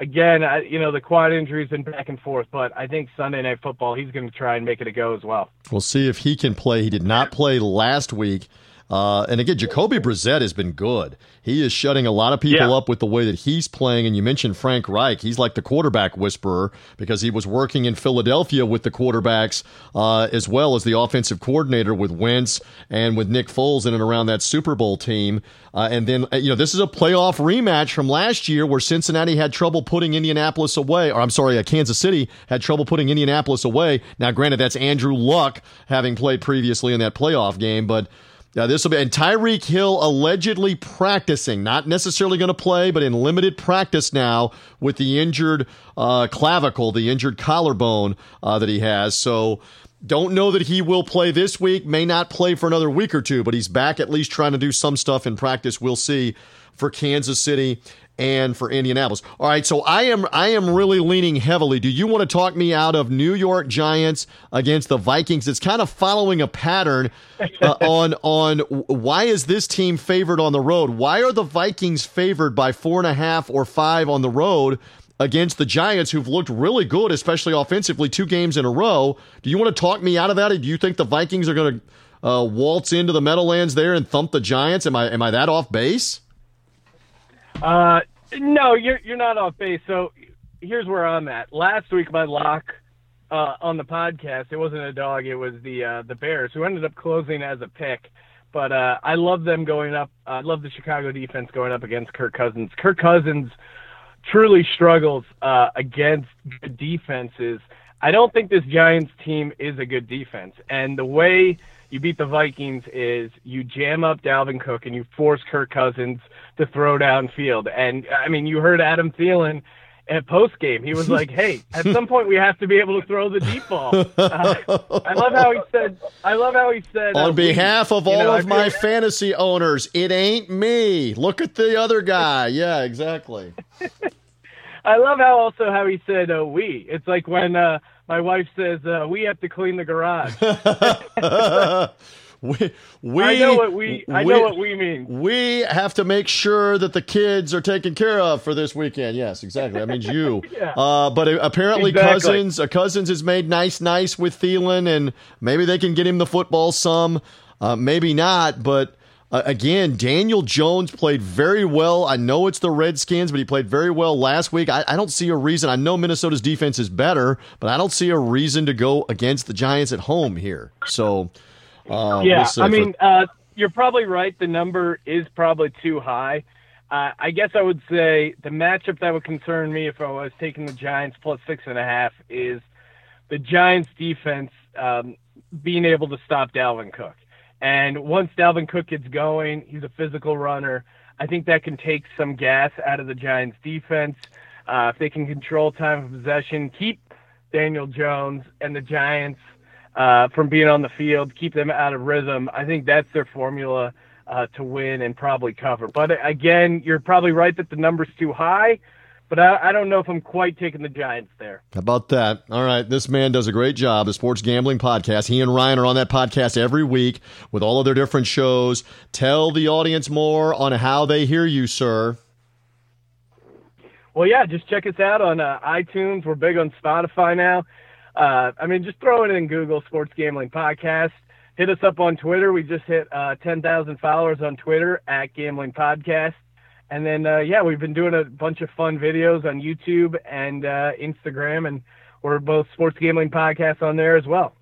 [SPEAKER 4] again, I, you know, the quad injury's been back and forth, but I think Sunday Night Football, he's going to try and make it a go as well.
[SPEAKER 1] We'll see if he can play. He did not play last week. Uh, and again, Jacoby Brissett has been good. He is shutting a lot of people
[SPEAKER 4] Yeah.
[SPEAKER 1] up with the way that he's playing. And you mentioned Frank Reich. He's like the quarterback whisperer because he was working in Philadelphia with the quarterbacks uh, as well as the offensive coordinator with Wentz and with Nick Foles in and around that Super Bowl team. Uh, and then, uh, you know, this is a playoff rematch from last year where Cincinnati had trouble putting Indianapolis away. Or I'm sorry, uh, Kansas City had trouble putting Indianapolis away. Now, granted, that's Andrew Luck having played previously in that playoff game, but. Now this will be and Tyreek Hill allegedly practicing, not necessarily going to play, but in limited practice now with the injured uh, clavicle, the injured collarbone uh, that he has. So don't know that he will play this week. May not play for another week or two, but he's back at least trying to do some stuff in practice. We'll see for Kansas City and for Indianapolis. All right, so I am I am really leaning heavily. Do you want to talk me out of New York Giants against the Vikings? It's kind of following a pattern uh, on on why is this team favored on the road? Why are the Vikings favored by four and a half or five on the road? Against the Giants, who've looked really good, especially offensively, two games in a row. Do you want to talk me out of that? Or do you think the Vikings are going to uh, waltz into the Meadowlands there and thump the Giants? Am I am I that off base?
[SPEAKER 4] Uh, no, you're you're not off base. So here's where I'm at. Last week, my lock uh, on the podcast, it wasn't a dog, it was the uh, the Bears, who ended up closing as a pick. But uh, I love them going up. I love the Chicago defense going up against Kirk Cousins. Kirk Cousins truly struggles uh, against good defenses. I don't think this Giants team is a good defense. And the way you beat the Vikings is you jam up Dalvin Cook and you force Kirk Cousins to throw downfield. And I mean, you heard Adam Thielen at post game. He was like, "Hey, at some point we have to be able to throw the deep ball." Uh, I love how he said. I love how he said. uh,
[SPEAKER 1] On
[SPEAKER 4] we-
[SPEAKER 1] behalf of all
[SPEAKER 4] know,
[SPEAKER 1] of my fantasy owners, it ain't me. Look at the other guy. Yeah, exactly.
[SPEAKER 4] I love how also how he said uh, "we." It's like when uh, my wife says uh, we have to clean the garage.
[SPEAKER 1] we, we,
[SPEAKER 4] I know what we. I know what we mean.
[SPEAKER 1] We have to make sure that the kids are taken care of for this weekend. Yes, exactly. That means you.
[SPEAKER 4] Yeah.
[SPEAKER 1] uh, but apparently,
[SPEAKER 4] Exactly.
[SPEAKER 1] Cousins, uh, Cousins has made nice, nice with Thielen, and maybe they can get him the football some. Uh, maybe not, but. Uh, again, Daniel Jones played very well. I know it's the Redskins, but he played very well last week. I, I don't see a reason. I know Minnesota's defense is better, but I don't see a reason to go against the Giants at home here. So, uh,
[SPEAKER 4] Yeah. I mean, uh, you're probably right. The number is probably too high. Uh, I guess I would say the matchup that would concern me if I was taking the Giants plus six and a half is the Giants defense um, being able to stop Dalvin Cook. And once Dalvin Cook gets going, he's a physical runner. I think that can take some gas out of the Giants defense. Uh, if they can control time of possession, keep Daniel Jones and the Giants uh, from being on the field, keep them out of rhythm. I think that's their formula uh, to win and probably cover. But again, you're probably right that the number's too high. But I, I don't know if I'm quite taking the Giants there.
[SPEAKER 1] How about that? All right. This man does a great job. The Sports Gambling Podcast. He and Ryan are on that podcast every week with all of their different shows. Tell the audience more on how they hear you, sir.
[SPEAKER 4] Well, yeah, just check us out on uh, iTunes. We're big on Spotify now. Uh, I mean, just throw it in Google Sports Gambling Podcast. Hit us up on Twitter. We just hit uh, 10,000 followers on Twitter at Gambling Podcast. And then, uh, yeah, we've been doing a bunch of fun videos on YouTube and uh, Instagram, and we're both Sports Gambling Podcasts on there as well.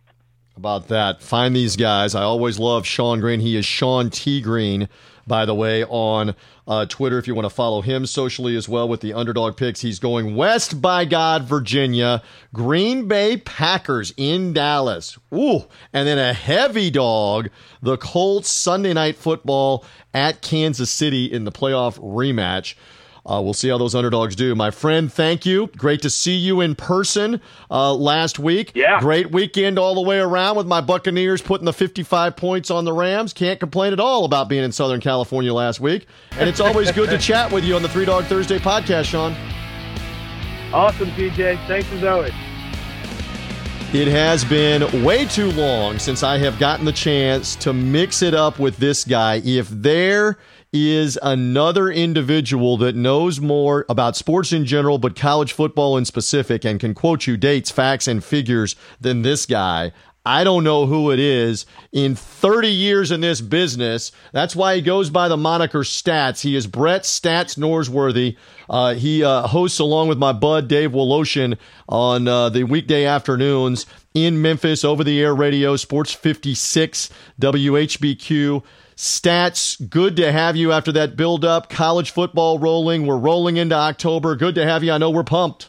[SPEAKER 1] About that. Find these guys. I always love Sean Green. He is Sean T. Green, by the way, on uh, Twitter if you want to follow him socially as well with the underdog picks. He's going west by God, Virginia, Green Bay Packers in Dallas. Ooh, and then a heavy dog, the Colts Sunday night football at Kansas City in the playoff rematch. Uh, we'll see how those underdogs do. My friend, thank you. Great to see you in person uh, last week.
[SPEAKER 2] Yeah.
[SPEAKER 1] Great weekend all the way around with my Buccaneers putting the 55 points on the Rams. Can't complain at all about being in Southern California last week. And it's always good to chat with you on the Three Dog Thursday podcast, Sean.
[SPEAKER 4] Awesome, TJ. Thanks as always.
[SPEAKER 1] It has been way too long since I have gotten the chance to mix it up with this guy. If there is another individual that knows more about sports in general, but college football in specific, and can quote you dates, facts, and figures than this guy. I don't know who it is. In 30 years in this business, that's why he goes by the moniker Stats. He is Brett Stats Norsworthy. Uh, he uh, hosts along with my bud Dave Woloshin on uh, the weekday afternoons in Memphis over the air radio, Sports 56, WHBQ. Stats, good to have you after that build up. College football rolling. We're rolling into October. Good to have you. I know we're pumped.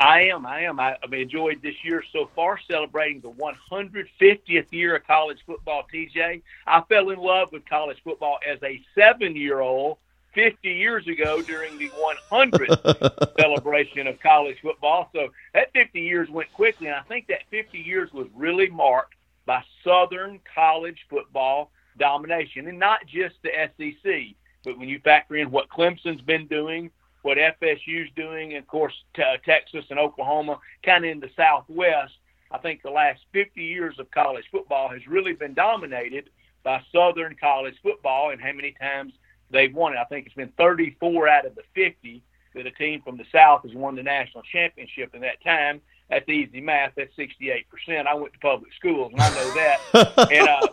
[SPEAKER 5] I am. I am. I, have enjoyed this year so far, celebrating the 150th year of college football. TJ, I fell in love with college football as a seven-year-old 50 years ago during the 100th celebration of college football. So that 50 years went quickly, and I think that 50 years was really marked by Southern college football domination, and not just the SEC, but when you factor in what Clemson's been doing what FSU's doing, and of course t- Texas and Oklahoma, kind of in the Southwest. I think the last 50 years of college football has really been dominated by Southern college football, and how many times they've won it. I think it's been 34 out of the 50 that a team from the South has won the national championship in that time. That's easy math. That's 68%. I went to public schools, and I know that. and uh,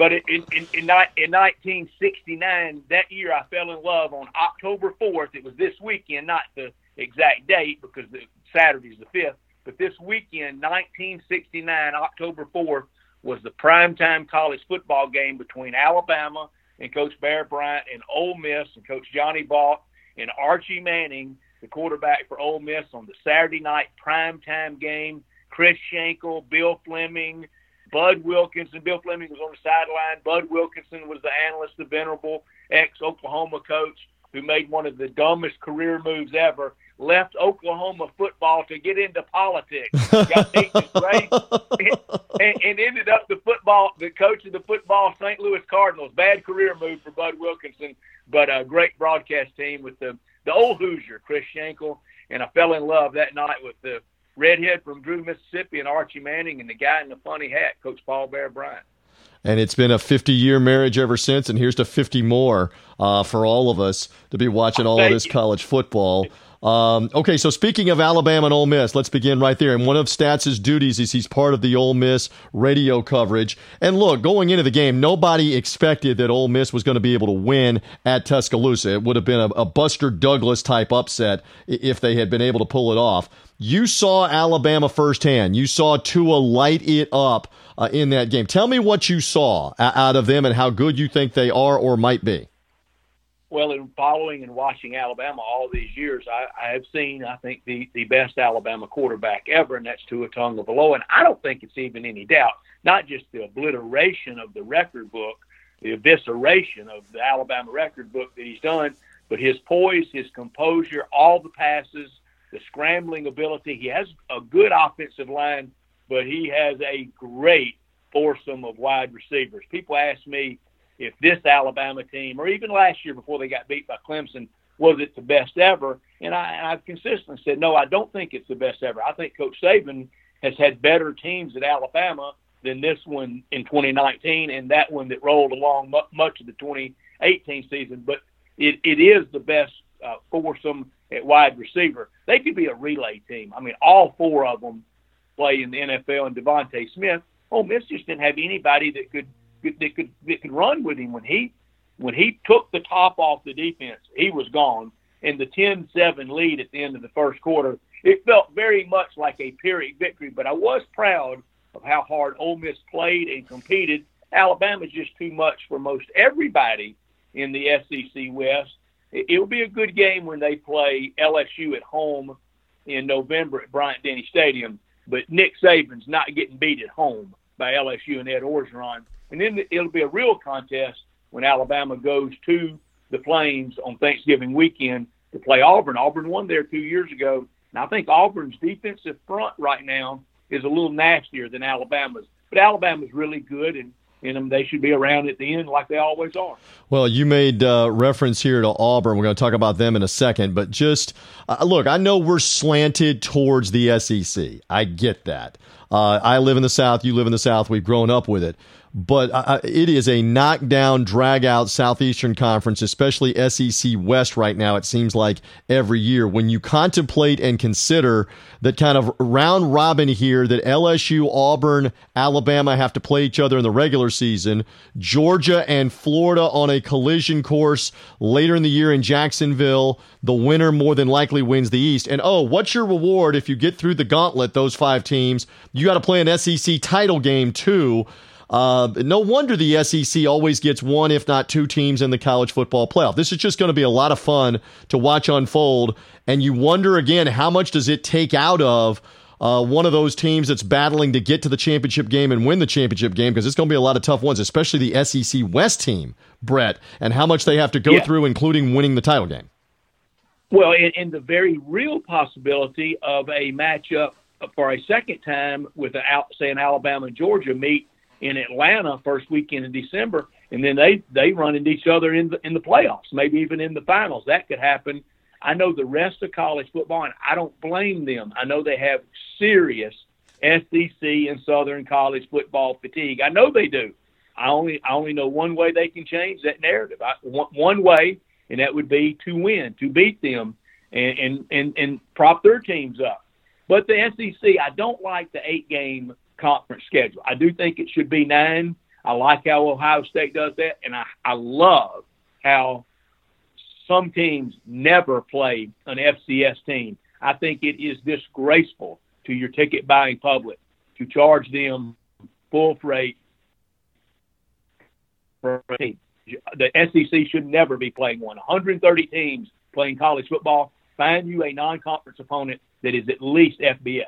[SPEAKER 5] but in, in, in, in 1969, that year I fell in love on October 4th. It was this weekend, not the exact date because the Saturday's the 5th, but this weekend, 1969, October 4th, was the primetime college football game between Alabama and Coach Bear Bryant and Ole Miss and Coach Johnny Vaught and Archie Manning, the quarterback for Ole Miss, on the Saturday night primetime game. Chris Schenkel, Bill Fleming, Bud Wilkinson, Bill Fleming was on the sideline. Bud Wilkinson was the analyst, the venerable ex Oklahoma coach who made one of the dumbest career moves ever. Left Oklahoma football to get into politics. Got and, and ended up the football, the coach of the football St. Louis Cardinals. Bad career move for Bud Wilkinson, but a great broadcast team with the the old Hoosier, Chris Schenkel. And I fell in love that night with the redhead from Drew, Mississippi, and Archie Manning, and the guy in the funny hat, Coach Paul Bear Bryant.
[SPEAKER 1] And it's been a 50 year marriage ever since, and here's to 50 more uh, for all of us to be watching all of this you. college football. Um, okay, so speaking of Alabama and Ole Miss, let's begin right there. And one of Stats' duties is he's part of the Ole Miss radio coverage. And look, going into the game, nobody expected that Ole Miss was going to be able to win at Tuscaloosa. It would have been a, a Buster Douglas type upset if they had been able to pull it off. You saw Alabama firsthand. You saw Tua light it up uh, in that game. Tell me what you saw out of them and how good you think they are or might be.
[SPEAKER 5] Well, in following and watching Alabama all these years, I, I have seen, I think, the, the best Alabama quarterback ever, and that's Tua Tagovailoa. And I don't think it's even any doubt, not just the obliteration of the record book, the evisceration of the Alabama record book that he's done, but his poise, his composure, all the passes, the scrambling ability. He has a good offensive line, but he has a great foursome of wide receivers. People ask me if this Alabama team, or even last year before they got beat by Clemson, was it the best ever? And I, I've consistently said, no, I don't think it's the best ever. I think Coach Saban has had better teams at Alabama than this one in 2019 and that one that rolled along much of the 2018 season. But it, it is the best uh, foursome at wide receiver. They could be a relay team. I mean, all four of them play in the NFL. And DeVonta Smith, Ole Miss just didn't have anybody that could that could that could run with him when he when he took the top off the defense. He was gone. And the 10-7 lead at the end of the first quarter, it felt very much like a Pyrrhic victory. But I was proud of how hard Ole Miss played and competed. Alabama's just too much for most everybody in the SEC West it'll be a good game when they play LSU at home in November at Bryant Denny Stadium. But Nick Saban's not getting beat at home by LSU and Ed Orgeron. And then it'll be a real contest when Alabama goes to the Plains on Thanksgiving weekend to play Auburn. Auburn won there two years ago, and I think Auburn's defensive front right now is a little nastier than Alabama's. But Alabama's really good, and in them. They should be around at the end like they always are.
[SPEAKER 1] Well, you made uh, reference here to Auburn. We're going to talk about them in a second, but just uh, look, I know we're slanted towards the SEC. I get that. Uh, I live in the South. You live in the South. We've grown up with it but uh, it is a knockdown, drag out Southeastern Conference, especially SEC West right now. It seems like every year when you contemplate and consider that kind of round robin here that LSU, Auburn, Alabama have to play each other in the regular season, Georgia and Florida on a collision course later in the year in Jacksonville. The winner more than likely wins the East. And oh, what's your reward if you get through the gauntlet, those five teams? You got to play an SEC title game too. Uh, no wonder the SEC always gets one, if not two teams in the college football playoff. This is just going to be a lot of fun to watch unfold. And you wonder again, how much does it take out of uh, one of those teams that's battling to get to the championship game and win the championship game? Because it's going to be a lot of tough ones, especially the SEC West team, Brett, and how much they have to go yeah. through, including winning the title game.
[SPEAKER 5] Well, in the very real possibility of a matchup for a second time with, a, say, an Alabama and Georgia meet in Atlanta first weekend in December, and then they they run into each other in the in the playoffs, maybe even in the finals. That could happen. I know the rest of college football, and I don't blame them. I know they have serious SEC and Southern college football fatigue. I know they do. I only I only know one way they can change that narrative. I, one, one way, and that would be to win, to beat them, and and and, and prop their teams up. But the SEC, I don't like the eight game conference schedule. I do think it should be nine. I like how Ohio State does that, and I, I love how some teams never play an FCS team. I think it is disgraceful to your ticket buying public to charge them full freight for a team. The SEC should never be playing one. 130 teams playing college football. Find you a non-conference opponent that is at least FBS.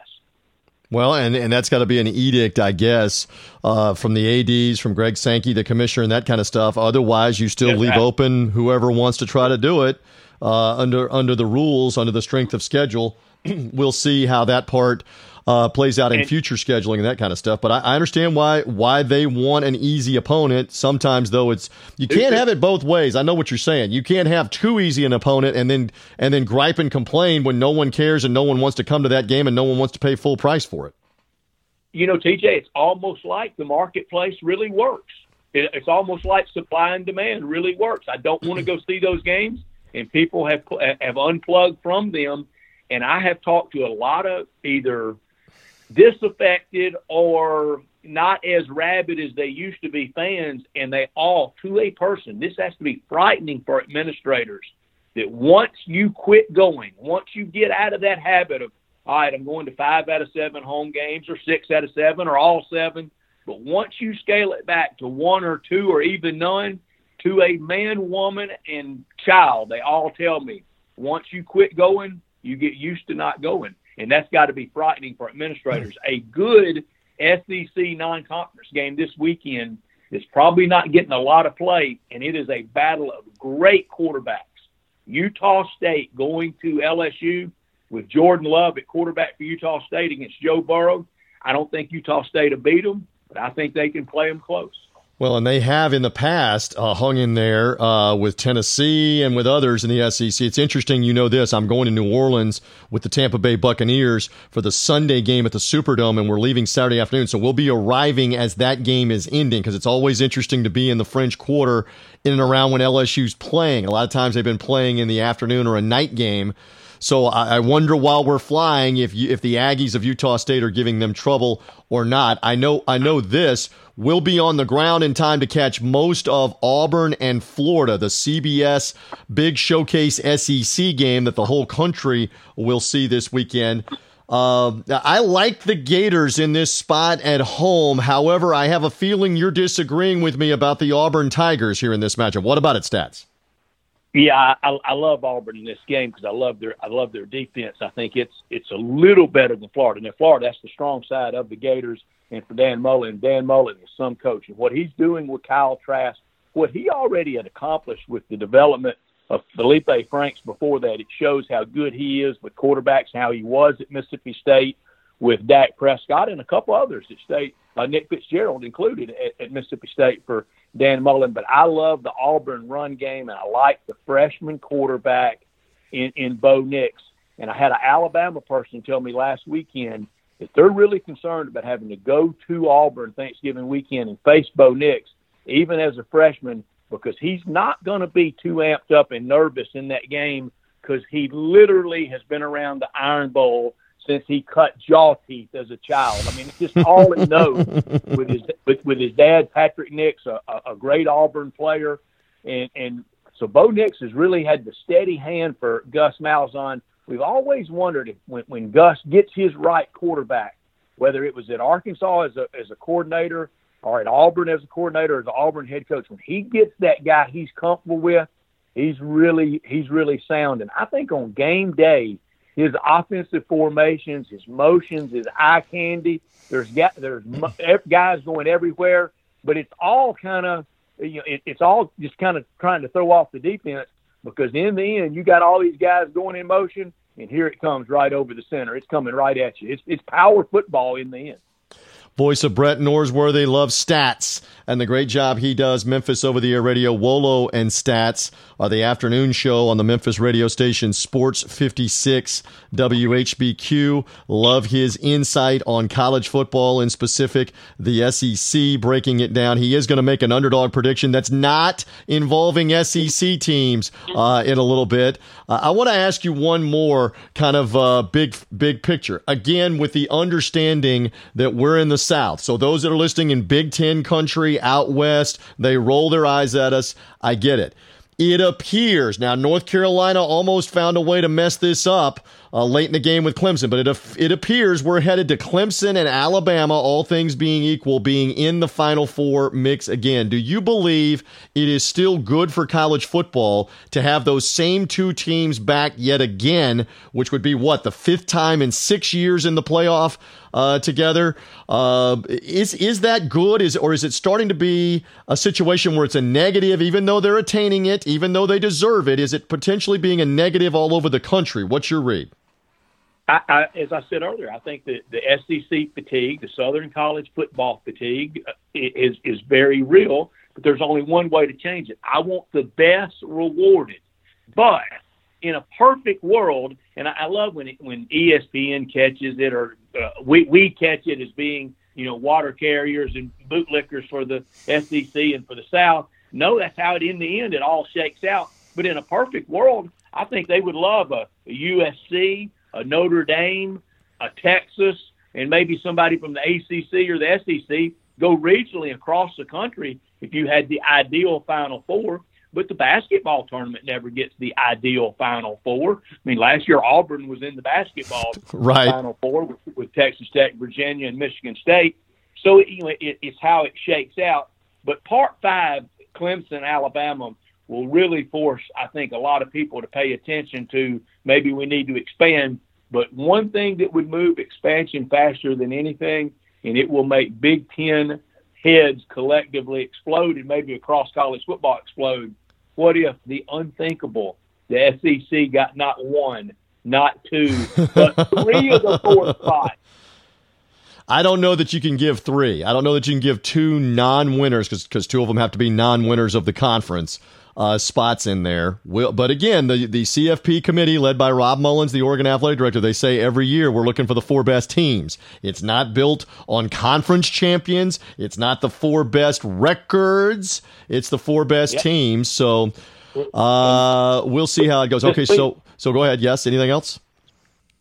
[SPEAKER 1] Well, and, and that's got to be an edict, I guess, uh, from the ADs, from Greg Sankey, the commissioner, and that kind of stuff. Otherwise, you still leave open whoever wants to try to do it uh, under under the rules, under the strength of schedule. we'll see how that part uh, plays out in future scheduling and that kind of stuff. But I, I, understand why why they want an easy opponent. Sometimes though, it's you can't have it both ways. I know what you're saying. You can't have too easy an opponent and then and then gripe and complain when no one cares and no one wants to come to that game and no one wants to pay full price for it.
[SPEAKER 5] You know, TJ, it's almost like the marketplace really works. It, it's almost like supply and demand really works. I don't want to go see those games, and people have have unplugged from them. And I have talked to a lot of either disaffected or not as rabid as they used to be fans, and they all, to a person, this has to be frightening for administrators that once you quit going, once you get out of that habit of, all right, I'm going to five out of seven home games or six out of seven or all seven, but once you scale it back to one or two or even none, to a man, woman, and child, they all tell me once you quit going, you get used to not going and that's got to be frightening for administrators. A good SEC non-conference game this weekend is probably not getting a lot of play, and it is a battle of great quarterbacks. Utah State going to LSU with Jordan Love at quarterback for Utah State against Joe Burrow. I don't think Utah State will beat them, but I think they can play them close.
[SPEAKER 1] Well, and they have in the past uh, hung in there uh, with Tennessee and with others in the SEC. It's interesting, you know this. I'm going to New Orleans with the Tampa Bay Buccaneers for the Sunday game at the Superdome, and we're leaving Saturday afternoon. So we'll be arriving as that game is ending because it's always interesting to be in the French Quarter in and around when LSU's playing. A lot of times they've been playing in the afternoon or a night game. So I, wonder while we're flying if you, if the Aggies of Utah State are giving them trouble or not. I know I know this will be on the ground in time to catch most of Auburn and Florida, the CBS big showcase SEC game that the whole country will see this weekend. Uh, I like the Gators in this spot at home. However, I have a feeling you're disagreeing with me about the Auburn Tigers here in this matchup. What about it, stats?
[SPEAKER 5] Yeah, I, I love Auburn in this game because I love their I love their defense. I think it's it's a little better than Florida. Now, Florida, that's the strong side of the Gators and for Dan Mullen. Dan Mullen is some coach, and what he's doing with Kyle Trask what he already had accomplished with the development of Feleipe Franks before that, it shows how good he is with quarterbacks, how he was at Mississippi State with Dak Prescott and a couple others at State, uh, Nick Fitzgerald included at, at Mississippi State for Dan Mullen. But I love the Auburn run game, and I like the freshman quarterback in, in Bo Nix. And I had an Alabama person tell me last weekend that they're really concerned about having to go to Auburn Thanksgiving weekend and face Bo Nix, even as a freshman, because he's not going to be too amped up and nervous in that game because he literally has been around the Iron Bowl since he cut jaw teeth as a child. I mean, it's just all he knows with his with, with his dad, Patrick Nix, a, a great Auburn player, and and so Bo Nix has really had the steady hand for Gus Malzahn. We've always wondered if when, when Gus gets his right quarterback, whether it was at Arkansas as a as a coordinator or at Auburn as a coordinator or as an Auburn head coach, when he gets that guy he's comfortable with, he's really he's really sound. And I think on game day his offensive formations, his motions, his eye candy. There's there's guys going everywhere, but it's all kind of you know it, it's all just kind of trying to throw off the defense because in the end you got all these guys going in motion, and here it comes right over the center. It's coming right at you. It's it's power football in the end.
[SPEAKER 1] Voice of Brett Norsworthy loves stats and the great job he does. Memphis over the air radio, Wolo and Stats are the afternoon show on the Memphis radio station Sports 56 WHBQ. Love his insight on college football, in specific the SEC, breaking it down. He is going to make an underdog prediction that's not involving SEC teams uh, in a little bit. Uh, I want to ask you one more kind of uh, big, big picture. Again, with the understanding that we're in the South. So those that are listening in Big Ten country out west, they roll their eyes at us. I get it. It appears now North Carolina almost found a way to mess this up uh, late in the game with Clemson, but it it appears we're headed to Clemson and Alabama, all things being equal, being in the Final Four mix again. Do you believe it is still good for college football to have those same two teams back yet again, which would be what the fifth time in six years in the playoff? Uh, together. Uh, is is that good? Is or is it starting to be a situation where it's a negative, even though they're attaining it, even though they deserve it? Is it potentially being a negative all over the country? What's your read?
[SPEAKER 5] I, I, as I said earlier, I think that the SEC fatigue, the Southern College football fatigue, uh, is is very real. But there's only one way to change it. I want the best rewarded, but in a perfect world, and I, I love when when ESPN catches it or uh, we we catch it as being you know water carriers and bootlickers for the SEC and for the South. No, that's how it in the end it all shakes out. But in a perfect world, I think they would love a, a USC, a Notre Dame, a Texas, and maybe somebody from the ACC or the SEC go regionally across the country if you had the ideal Final Four but the basketball tournament never gets the ideal Final Four. I mean, last year Auburn was in the basketball
[SPEAKER 1] right.
[SPEAKER 5] Final Four with, with, Texas Tech, Virginia, and Michigan State. So you know, it, it's how it shakes out. But Part Five, Clemson, Alabama, will really force, I think, a lot of people to pay attention to. Maybe we need to expand. But one thing that would move expansion faster than anything, and it will make Big Ten heads collectively explode and maybe across college football explode what if the unthinkable, the SEC got not one, not two, but three of the four spots?
[SPEAKER 1] I don't know that you can give three. I don't know that you can give two non-winners because two of them have to be non-winners of the conference uh, spots in there. Will, but again, the the CFP committee led by Rob Mullens, the Oregon athletic director, they say every year we're looking for the four best teams. It's not built on conference champions. It's not the four best records. It's the four best yep. teams. So uh, we'll see how it goes. Okay, so so go ahead. Yes. Anything else?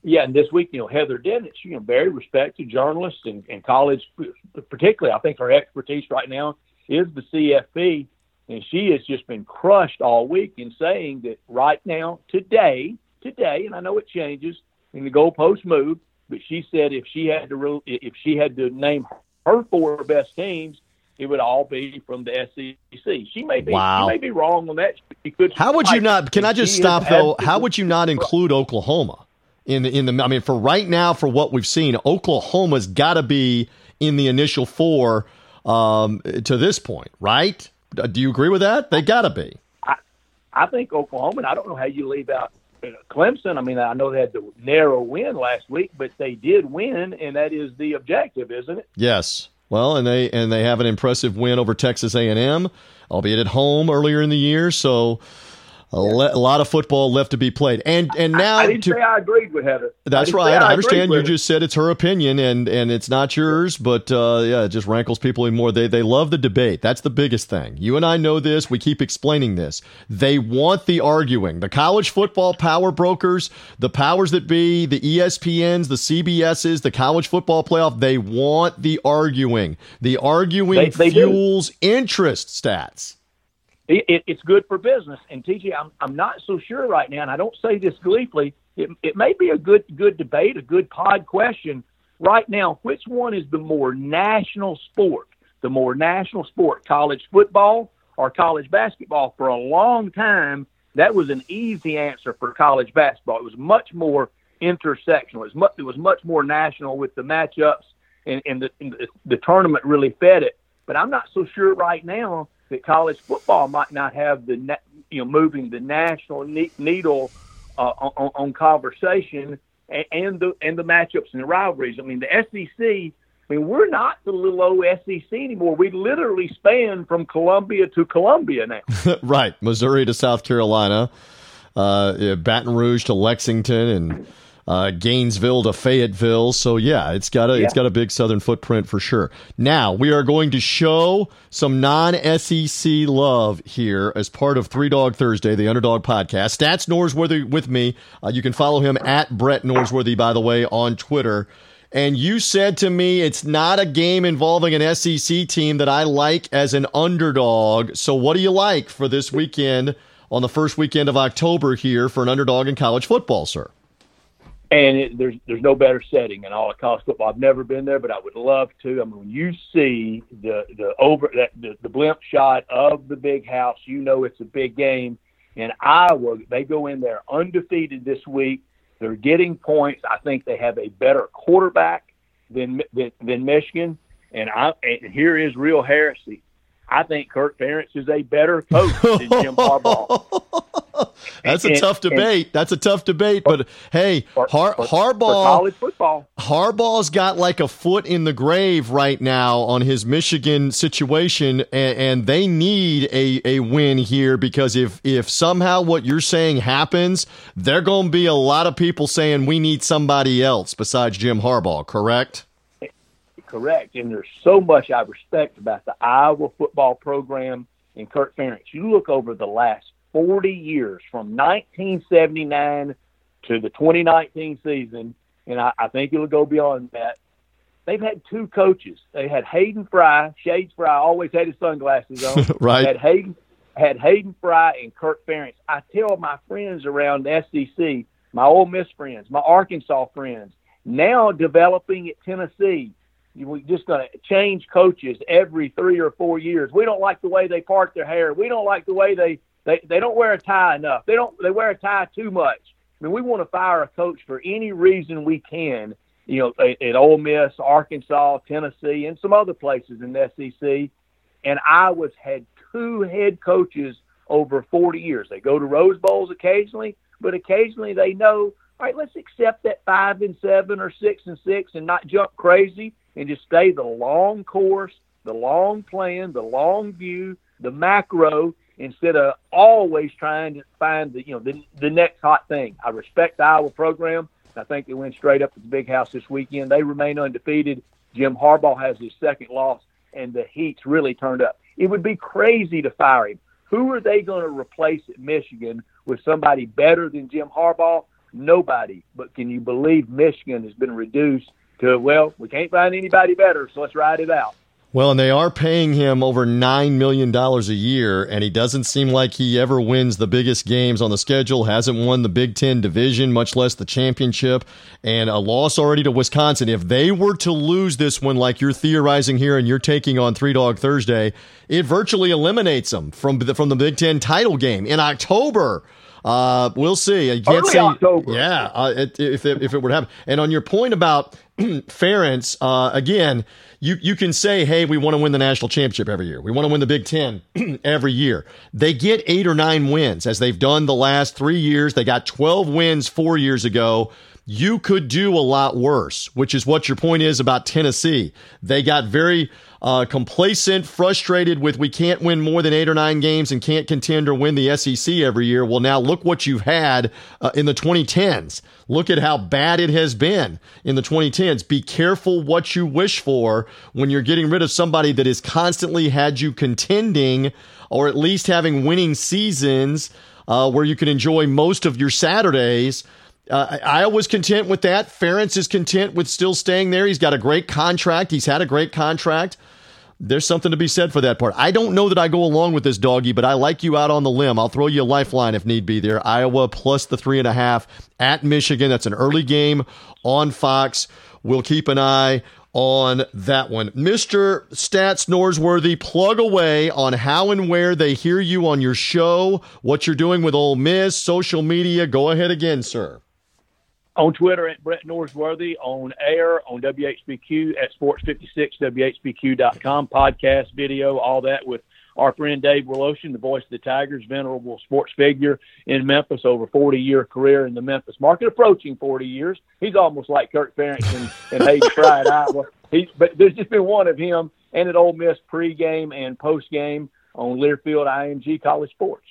[SPEAKER 5] Yeah, and this week, you know, Heather Dinich, you know, very respected journalist and, and college, particularly, I think her expertise right now is the CFP and she has just been crushed all week in saying that right now, today, today, and I know it changes and the goalposts move, but she said if she had to re- if she had to name her four best teams, it would all be from the SEC. She may be wow. she may be wrong on that. She
[SPEAKER 1] could. How would you not? Can I just stop though? How would you not include Oklahoma in the in the? I mean, for right now, for what we've seen, Oklahoma's got to be in the initial four um, to this point, right? Uh, Do you agree with that? They got to be.
[SPEAKER 5] I I think Oklahoma. And I don't know how you leave out uh, Clemson. I mean, I know they had the narrow win last week, but they did win, and that is the objective, isn't it?
[SPEAKER 1] Yes. Well, and they and they have an impressive win over Texas A&M, albeit at home earlier in the year. So a, le- a lot of football left to be played. And and now
[SPEAKER 5] I didn't
[SPEAKER 1] to,
[SPEAKER 5] say I agreed with Heather.
[SPEAKER 1] That's
[SPEAKER 5] didn't
[SPEAKER 1] right.
[SPEAKER 5] say
[SPEAKER 1] I, understand. You
[SPEAKER 5] her.
[SPEAKER 1] just said it's her opinion, and and it's not yours. But uh, yeah, it just rankles people even more. They they love the debate. That's the biggest thing. You and I know this. We keep explaining this. They want the arguing. The college football power brokers, the powers that be, the ESPNs, the CBSs, the college football playoff. They want the arguing. The arguing
[SPEAKER 5] They- they do.
[SPEAKER 1] fuels interest stats.
[SPEAKER 5] It, it, it's good for business. And TJ, I'm I'm not so sure right now, and I don't say this gleefully. It it may be a good good debate, a good pod question right now. Which one is the more national sport? The more national sport, college football or college basketball? For a long time, that was an easy answer for college basketball. It was much more intersectional. It was much, it was much more national with the matchups, and, and, the, and the the tournament really fed it. But I'm not so sure right now that college football might not have the you know moving the national ne- needle uh, on, on conversation and, and the and the matchups and the rivalries. I mean, the SEC. I mean, we're not the little old SEC anymore. We literally span from Columbia to Columbia now.
[SPEAKER 1] right, Missouri to South Carolina, uh, yeah, Baton Rouge to Lexington, and uh, Gainesville to Fayetteville. So yeah, it's got a it's
[SPEAKER 5] Yeah.
[SPEAKER 1] got a big Southern footprint for sure. Now we are going to show some non-SEC love here as part of Three Dog Thursday, the Underdog Podcast. Stats Norsworthy with me. Uh, you can follow him at Brett Norsworthy, by the way, on Twitter. And you said to me it's not a game involving an SEC team that I like as an underdog. So what do you like for this weekend on the first weekend of October here for an underdog in college football, sir?
[SPEAKER 5] And it, there's there's no better setting in all of college football. I've never been there, but I would love to. I mean, when you see the the over that the, the blimp shot of the big house, you know it's a big game. And Iowa, they go in there undefeated this week. They're getting points. I think they have a better quarterback than than, than Michigan. And I and here is real heresy. I think Kirk Ferentz is a better coach than Jim Harbaugh.
[SPEAKER 1] That's a
[SPEAKER 5] And-
[SPEAKER 1] tough
[SPEAKER 5] and-
[SPEAKER 1] debate. That's a tough debate. But hey,
[SPEAKER 5] For-
[SPEAKER 1] Har-
[SPEAKER 5] for- for
[SPEAKER 1] Harbaugh
[SPEAKER 5] college football.
[SPEAKER 1] Harbaugh's got like a foot in the grave right now on his Michigan situation, and, and they need a, a win here because if if somehow what you're saying happens, there are going to be a lot of people saying we need somebody else besides Jim Harbaugh. Correct?
[SPEAKER 5] correct. And there's so much I respect about the Iowa football program and Kirk Ferentz. You look over the last 40 years from 1979 to the 2019 season, and I, I think it'll go beyond that. They've had two coaches. They had Hayden Fry. Shades Fry always had his sunglasses on.
[SPEAKER 1] Right.
[SPEAKER 5] Had Hayden had Hayden Fry and Kirk Ferentz. I tell my friends around the SEC, my Ole Miss friends, my Arkansas friends, now developing at Tennessee. We're just going to change coaches every three or four years. We don't like the way they part their hair. We don't like the way they, they, they don't wear a tie enough. They don't they wear a tie too much. I mean, we want to fire a coach for any reason we can. You know, at, at Ole Miss, Arkansas, Tennessee, and some other places in the SEC. And Iowa's had two head coaches over 40 years. They go to Rose Bowls occasionally, but occasionally they know, all right, let's accept that five and seven or six and six and not jump crazy and just stay the long course, the long plan, the long view, the macro, instead of always trying to find the you know the, the next hot thing. I respect the Iowa program. I think they went straight up to the big house this weekend. They remain undefeated. Jim Harbaugh has his second loss, and the heat's really turned up. It would be crazy to fire him. Who are they going to replace at Michigan with somebody better than Jim Harbaugh? Nobody. But can you believe Michigan has been reduced to, well, we can't find anybody better, so let's ride it out.
[SPEAKER 1] Well, and they are paying him over $9 million a year, and he doesn't seem like he ever wins the biggest games on the schedule, hasn't won the Big Ten division, much less the championship, and a loss already to Wisconsin. If they were to lose this one, like you're theorizing here and you're taking on Three Dog Thursday, it virtually eliminates them from the, from the Big Ten title game in October. Uh, we'll see. You can't
[SPEAKER 5] Early
[SPEAKER 1] say,
[SPEAKER 5] October.
[SPEAKER 1] yeah, uh, it, if it, if it were to happen. And on your point about Ferentz, uh, again, you, you can say, hey, we want to win the national championship every year. We want to win the Big Ten every year. They get eight or nine wins as they've done the last three years. They got 12 wins four years ago. You could do a lot worse, which is what your point is about Tennessee. They got very uh, complacent, frustrated with we can't win more than eight or nine games and can't contend or win the SEC every year. Well, now look what you've had uh, in the 2010s. Look at how bad it has been in the 2010s. Be careful what you wish for when you're getting rid of somebody that has constantly had you contending or at least having winning seasons uh, where you can enjoy most of your Saturdays. Uh, I was content with that. Ferentz is content with still staying there. He's got a great contract. He's had a great contract there's something to be said for that part. I don't know that I go along with this doggy, but I like you out on the limb. I'll throw you a lifeline if need be there. Iowa plus the three and a half at Michigan. That's an early game on Fox. We'll keep an eye on that one. Mr. Stats Norsworthy, plug away on how and where they hear you on your show, what you're doing with Ole Miss, social media. Go ahead again, sir
[SPEAKER 5] on Twitter at Brett Norsworthy, on air, on WHBQ at Sports56, WHBQ.com, podcast, video, all that with our friend Dave Woloshin, the voice of the Tigers, venerable sports figure in Memphis, over 40 year career in the Memphis market, approaching 40 years. He's almost like Kirk Ferentz and, and Fry Iowa. He, but there's just been one of him and at Ole Miss pregame and postgame on Learfield IMG College Sports.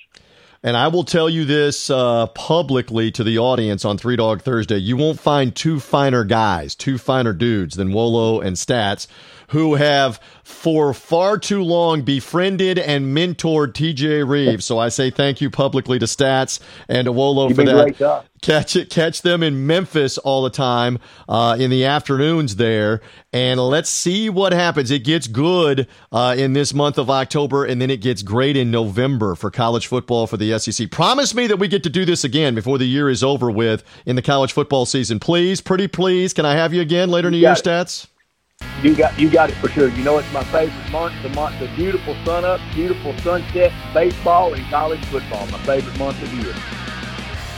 [SPEAKER 1] And I will tell you this uh, publicly to the audience on Three Dog Thursday. You won't find two finer guys, two finer dudes than Wolo and Stats who have for far too long befriended and mentored TJ Rives. So I say thank you publicly to Stats and to Wolo
[SPEAKER 5] You've
[SPEAKER 1] for
[SPEAKER 5] that.
[SPEAKER 1] Catch it, catch them in Memphis all the time uh, in the afternoons there, and let's see what happens. It gets good uh, in this month of October, and then it gets great in November for college football for the SEC. Promise me that we get to do this again before the year is over with in the college football season, please. Pretty please, can I have you again later in the year, Stats?
[SPEAKER 5] You got you got it for sure. You know it's my favorite month. The month, the beautiful sun up, beautiful sunset, baseball and college football. My favorite month of the year.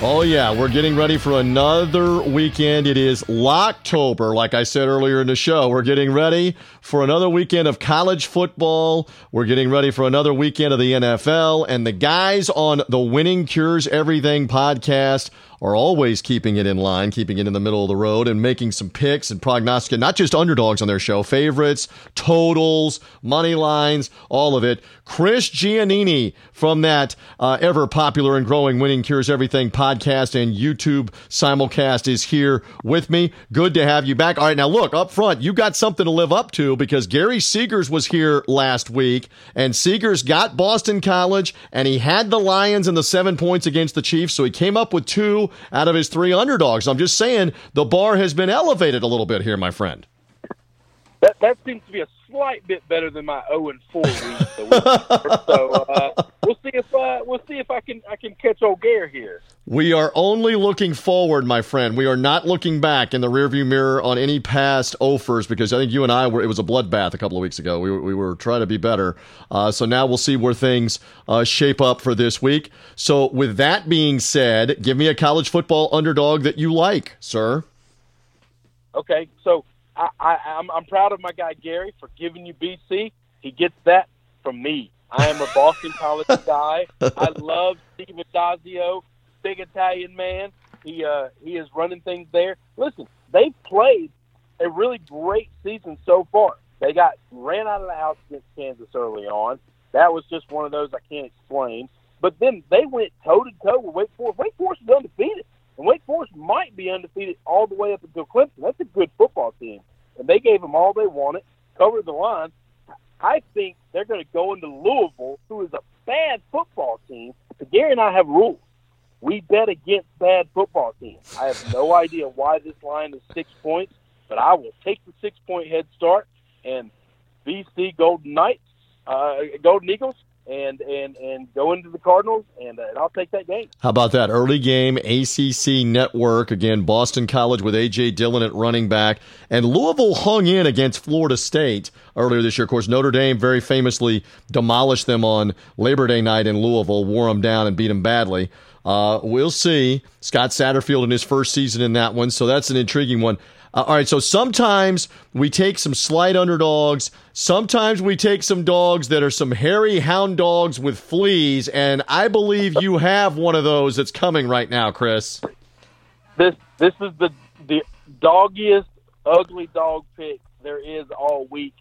[SPEAKER 1] Oh, yeah. We're getting ready for another weekend. It is Locktober, like I said earlier in the show. We're getting ready for another weekend of college football. We're getting ready for another weekend of the NFL. And the guys on the Winning Cures Everything podcast are always keeping it in line, keeping it in the middle of the road, and making some picks and prognosticating, not just underdogs on their show, favorites, totals, money lines, all of it. Chris Giannini from that uh, ever popular and growing Winning Cures Everything podcast and YouTube simulcast is here with me. Good to have you back. All right, now look, up front, you got something to live up to because Gary Seegers was here last week, and Seegers got Boston College, and he had the Lions and the seven points against the Chiefs, so he came up with two out of his three underdogs. I'm just saying the bar has been elevated a little bit here, my friend.
[SPEAKER 4] That that seems to be a slight bit better than my 0 and 4 week. so uh, we'll see if uh, we'll see if I can I can catch old Gare here.
[SPEAKER 1] We are only looking forward, my friend. We are not looking back in the rearview mirror on any past offers because I think you and I were. It was a bloodbath a couple of weeks ago. We were, we were trying to be better. Uh, so now we'll see where things uh, shape up for this week. So with that being said, give me a college football underdog that you like, sir.
[SPEAKER 4] Okay, so I, I, I'm, I'm proud of my guy Gary for giving you BC. He gets that from me. I am a Boston College guy. I love Steve Addazio, big Italian man. He uh, he is running things there. Listen, they've played a really great season so far. They got ran out of the house against Kansas early on. That was just one of those I can't explain. But then they went toe to toe with Wake Forest. Wake Forest is undefeated. And Wake Forest might be undefeated all the way up until Clemson. That's a good football team. And they gave them all they wanted, covered the line. I think they're going to go into Louisville, who is a bad football team. But Gary and I have rules. We bet against bad football teams. I have no idea why this line is six points, but I will take the six point head start and BC Golden Knights, uh, Golden Eagles and and and go into the Cardinals, and, uh, and I'll take that game.
[SPEAKER 1] How about that early game ACC network again? Boston College with AJ Dillon at running back, and Louisville hung in against Florida State earlier this year. Of course, Notre Dame very famously demolished them on Labor Day night in Louisville, wore them down and beat them badly. Uh, we'll see. Scott Satterfield in his first season in that one, so that's an intriguing one. Uh, all right, so sometimes we take some slight underdogs. Sometimes we take some dogs that are some hairy hound dogs with fleas, and I believe you have one of those that's coming right now, Chris.
[SPEAKER 4] This this is the the doggiest ugly dog pick there is all week.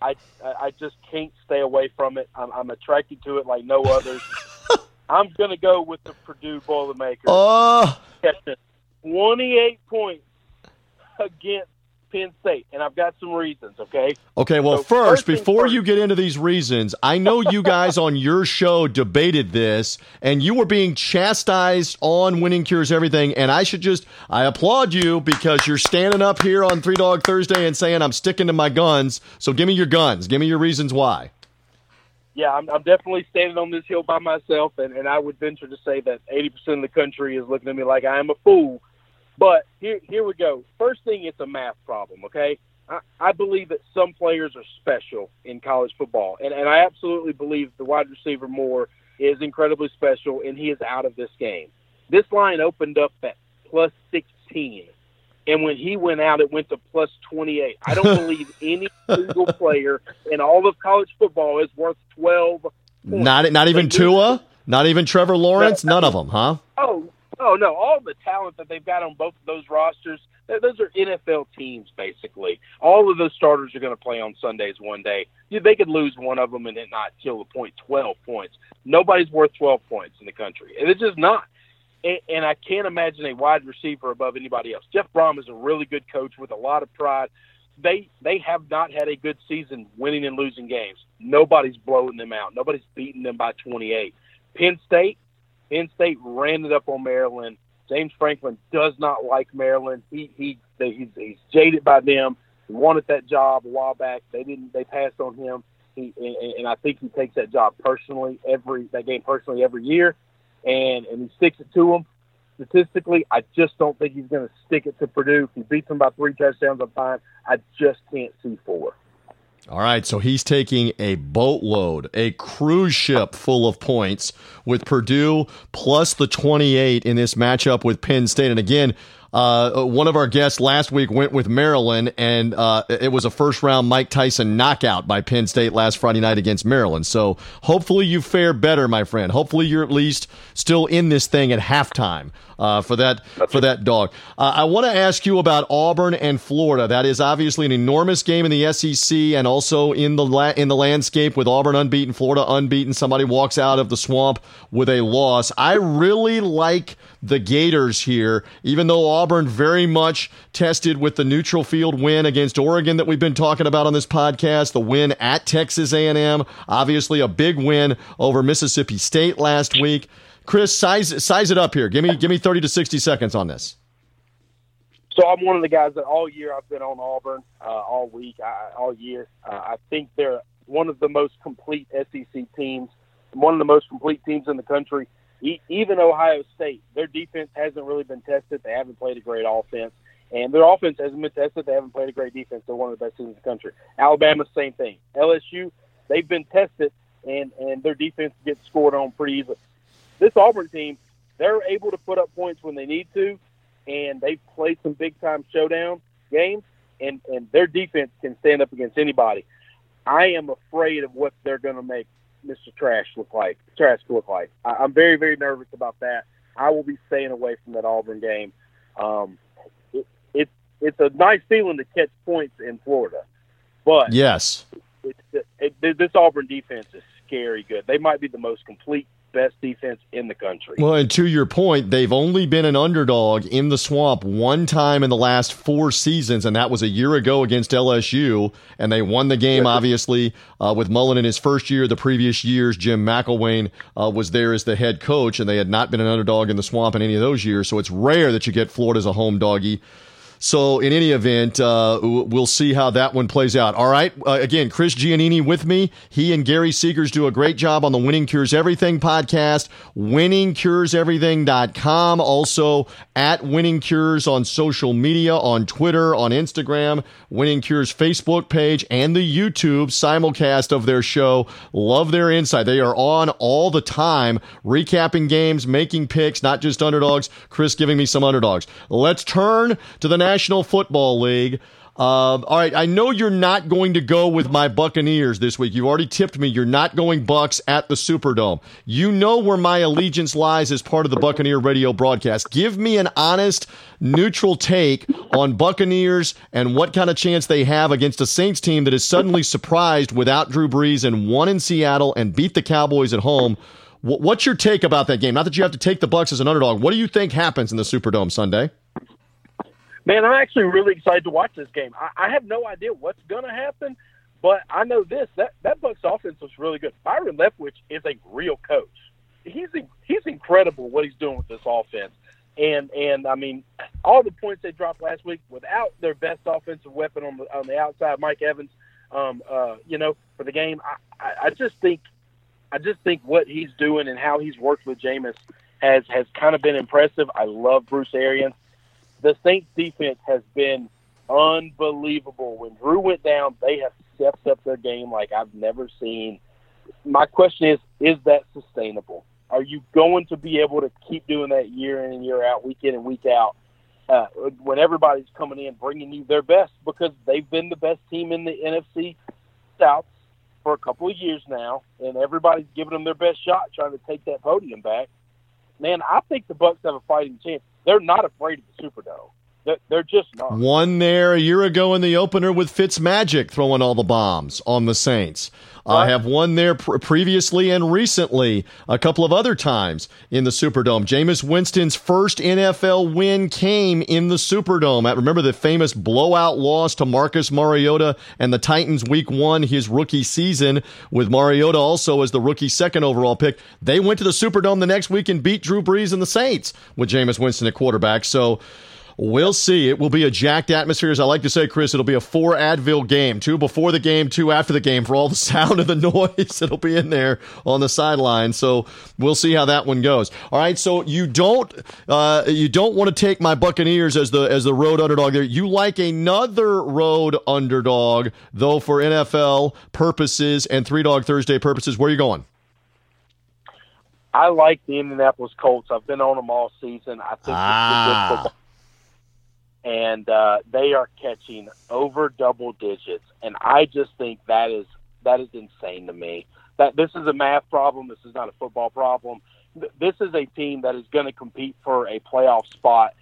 [SPEAKER 4] I I just can't stay away from it. I'm, I'm attracted to it like no others. I'm gonna go with the Purdue Boilermakers.
[SPEAKER 1] Oh,
[SPEAKER 4] catching 28 points against Penn State, and I've got some reasons. Okay.
[SPEAKER 1] Okay. Well,
[SPEAKER 4] So
[SPEAKER 1] first,
[SPEAKER 4] first
[SPEAKER 1] before
[SPEAKER 4] first.
[SPEAKER 1] you get into these reasons, I know you guys on your show debated this, and you were being chastised on winning cures everything. And I should just, I applaud you because you're standing up here on Three Dog Thursday and saying I'm sticking to my guns. So give me your guns. Give me your reasons why.
[SPEAKER 4] Yeah, I'm, I'm definitely standing on this hill by myself, and, and I would venture to say that 80% of the country is looking at me like I am a fool. But here, here we go. First thing, it's a math problem, okay? I, I believe that some players are special in college football, and, and I absolutely believe the wide receiver Moore is incredibly special, and he is out of this game. This line opened up at plus 16, and when he went out, it went to plus 28. I don't believe any single player in all of college football is worth 12
[SPEAKER 1] Not, not even Tua. Not even Trevor Lawrence. None of them, huh?
[SPEAKER 4] Oh, oh no! All the talent that they've got on both of those rosters, those are NFL teams basically. All of those starters are going to play on Sundays one day. They could lose one of them and it not kill the point twelve points. Nobody's worth twelve points in the country, and it's just not. And, and I can't imagine a wide receiver above anybody else. Jeff Brohm is a really good coach with a lot of pride. They they have not had a good season winning and losing games. Nobody's blowing them out. Nobody's beating them by 28. Penn State, Penn State ran it up on Maryland. James Franklin does not like Maryland. He he he's, he's jaded by them. He wanted that job a while back. They didn't. They passed on him. He and, and I think he takes that job personally every that game personally every year, and and he sticks it to them. Statistically, I just don't think he's going to stick it to Purdue. If he beats them by three touchdowns, I'm fine. I just can't see four.
[SPEAKER 1] All right, so he's taking a boatload, a cruise ship full of points with Purdue plus the 28 in this matchup with Penn State. And again, uh, one of our guests last week went with Maryland, and uh, it was a first round Mike Tyson knockout by Penn State last Friday night against Maryland. So hopefully you fare better, my friend. Hopefully you're at least still in this thing at halftime uh, for that for that dog. Uh, I want to ask you about Auburn and Florida. That is obviously an enormous game in the SEC and also in the la- in the landscape with Auburn unbeaten, Florida unbeaten. Somebody walks out of the swamp with a loss. I really like the Gators here, even though Auburn very much tested with the neutral field win against Oregon that we've been talking about on this podcast, the win at Texas A&M, obviously a big win over Mississippi State last week. Chris, size size it up here. Give me give me 30 to 60 seconds on this.
[SPEAKER 4] So I'm one of the guys that all year I've been on Auburn, uh, all week, I, all year. Uh, I think they're one of the most complete SEC teams, one of the most complete teams in the country. Even Ohio State, their defense hasn't really been tested. They haven't played a great offense, and their offense hasn't been tested. They haven't played a great defense. They're one of the best teams in the country. Alabama, same thing. LSU, they've been tested, and and their defense gets scored on pretty easily. This Auburn team, they're able to put up points when they need to, and they've played some big time showdown games, and and their defense can stand up against anybody. I am afraid of what they're going to make Mr. Trask look like. Trask look like. I, I'm very very nervous about that. I will be staying away from that Auburn game. Um, it, it it's a nice feeling to catch points in Florida, but
[SPEAKER 1] Yes.
[SPEAKER 4] it, it, this Auburn defense is scary good. They might be the most complete, best defense in the country.
[SPEAKER 1] Well, and to your point, they've only been an underdog in the swamp one time in the last four seasons, and that was a year ago against LSU. And they won the game, obviously, uh, with Mullen in his first year. The previous years, Jim McElwain uh, was there as the head coach, and they had not been an underdog in the swamp in any of those years. So it's rare that you get Florida as a home doggy. So, in any event, uh, we'll see how that one plays out. All right. Uh, again, Chris Giannini with me. He and Gary Seegers do a great job on the Winning Cures Everything podcast, winningcureseverything.com. Also, at Winning Cures on social media, on Twitter, on Instagram, Winning Cures Facebook page, and the YouTube simulcast of their show. Love their insight. They are on all the time, recapping games, making picks, not just underdogs. Chris giving me some underdogs. Let's turn to the National Football League. Um, all right, I know you're not going to go with my Buccaneers this week. You already tipped me. You're not going Bucs at the Superdome. You know where my allegiance lies as part of the Buccaneer radio broadcast. Give me an honest, neutral take on Buccaneers and what kind of chance they have against a Saints team that is suddenly surprised without Drew Brees and won in Seattle and beat the Cowboys at home. What's your take about that game? Not that you have to take the Bucs as an underdog. What do you think happens in the Superdome Sunday?
[SPEAKER 4] Man, I'm actually really excited to watch this game. I, I have no idea what's going to happen, but I know this that that Bucs offense was really good. Byron Leftwich is a real coach. He's he's incredible what he's doing with this offense. And and I mean, all the points they dropped last week without their best offensive weapon on the on the outside, Mike Evans. Um, uh, you know, for the game, I, I, I just think I just think what he's doing and how he's worked with Jameis has has kind of been impressive. I love Bruce Arians the Saints defense has been unbelievable. When Drew went down, they have stepped up their game like I've never seen. My question is, is that sustainable? Are you going to be able to keep doing that year in and year out, week in and week out, uh, when everybody's coming in bringing you their best because they've been the best team in the NFC South for a couple of years now, and everybody's giving them their best shot trying to take that podium back. Man, I think the Bucs have a fighting chance they're not afraid of the Superdome. They're just not.
[SPEAKER 1] One there a year ago in the opener with Fitzmagic throwing all the bombs on the Saints. I have one there pr- previously and recently, a couple of other times in the Superdome. Jameis Winston's first NFL win came in the Superdome. I remember the famous blowout loss to Marcus Mariota and the Titans week one, his rookie season, with Mariota also as the rookie second overall pick. They went to the Superdome the next week and beat Drew Brees and the Saints with Jameis Winston at quarterback. So, We'll see. It will be a jacked atmosphere. As I like to say, Chris, it'll be a four Advil game. Two before the game, two after the game for all the sound and the noise that'll be in there on the sideline. So we'll see how that one goes. All right. So you don't uh, you don't want to take my Buccaneers as the as the road underdog there. You like another road underdog, though, for NFL purposes and Three Dog Thursday purposes. Where are you going?
[SPEAKER 4] I like the Indianapolis Colts. I've been on them all season. I think ah and uh, they are catching over double digits, and I just think that is that is insane to me. That this is a math problem. This is not a football problem. This is a team that is going to compete for a playoff spot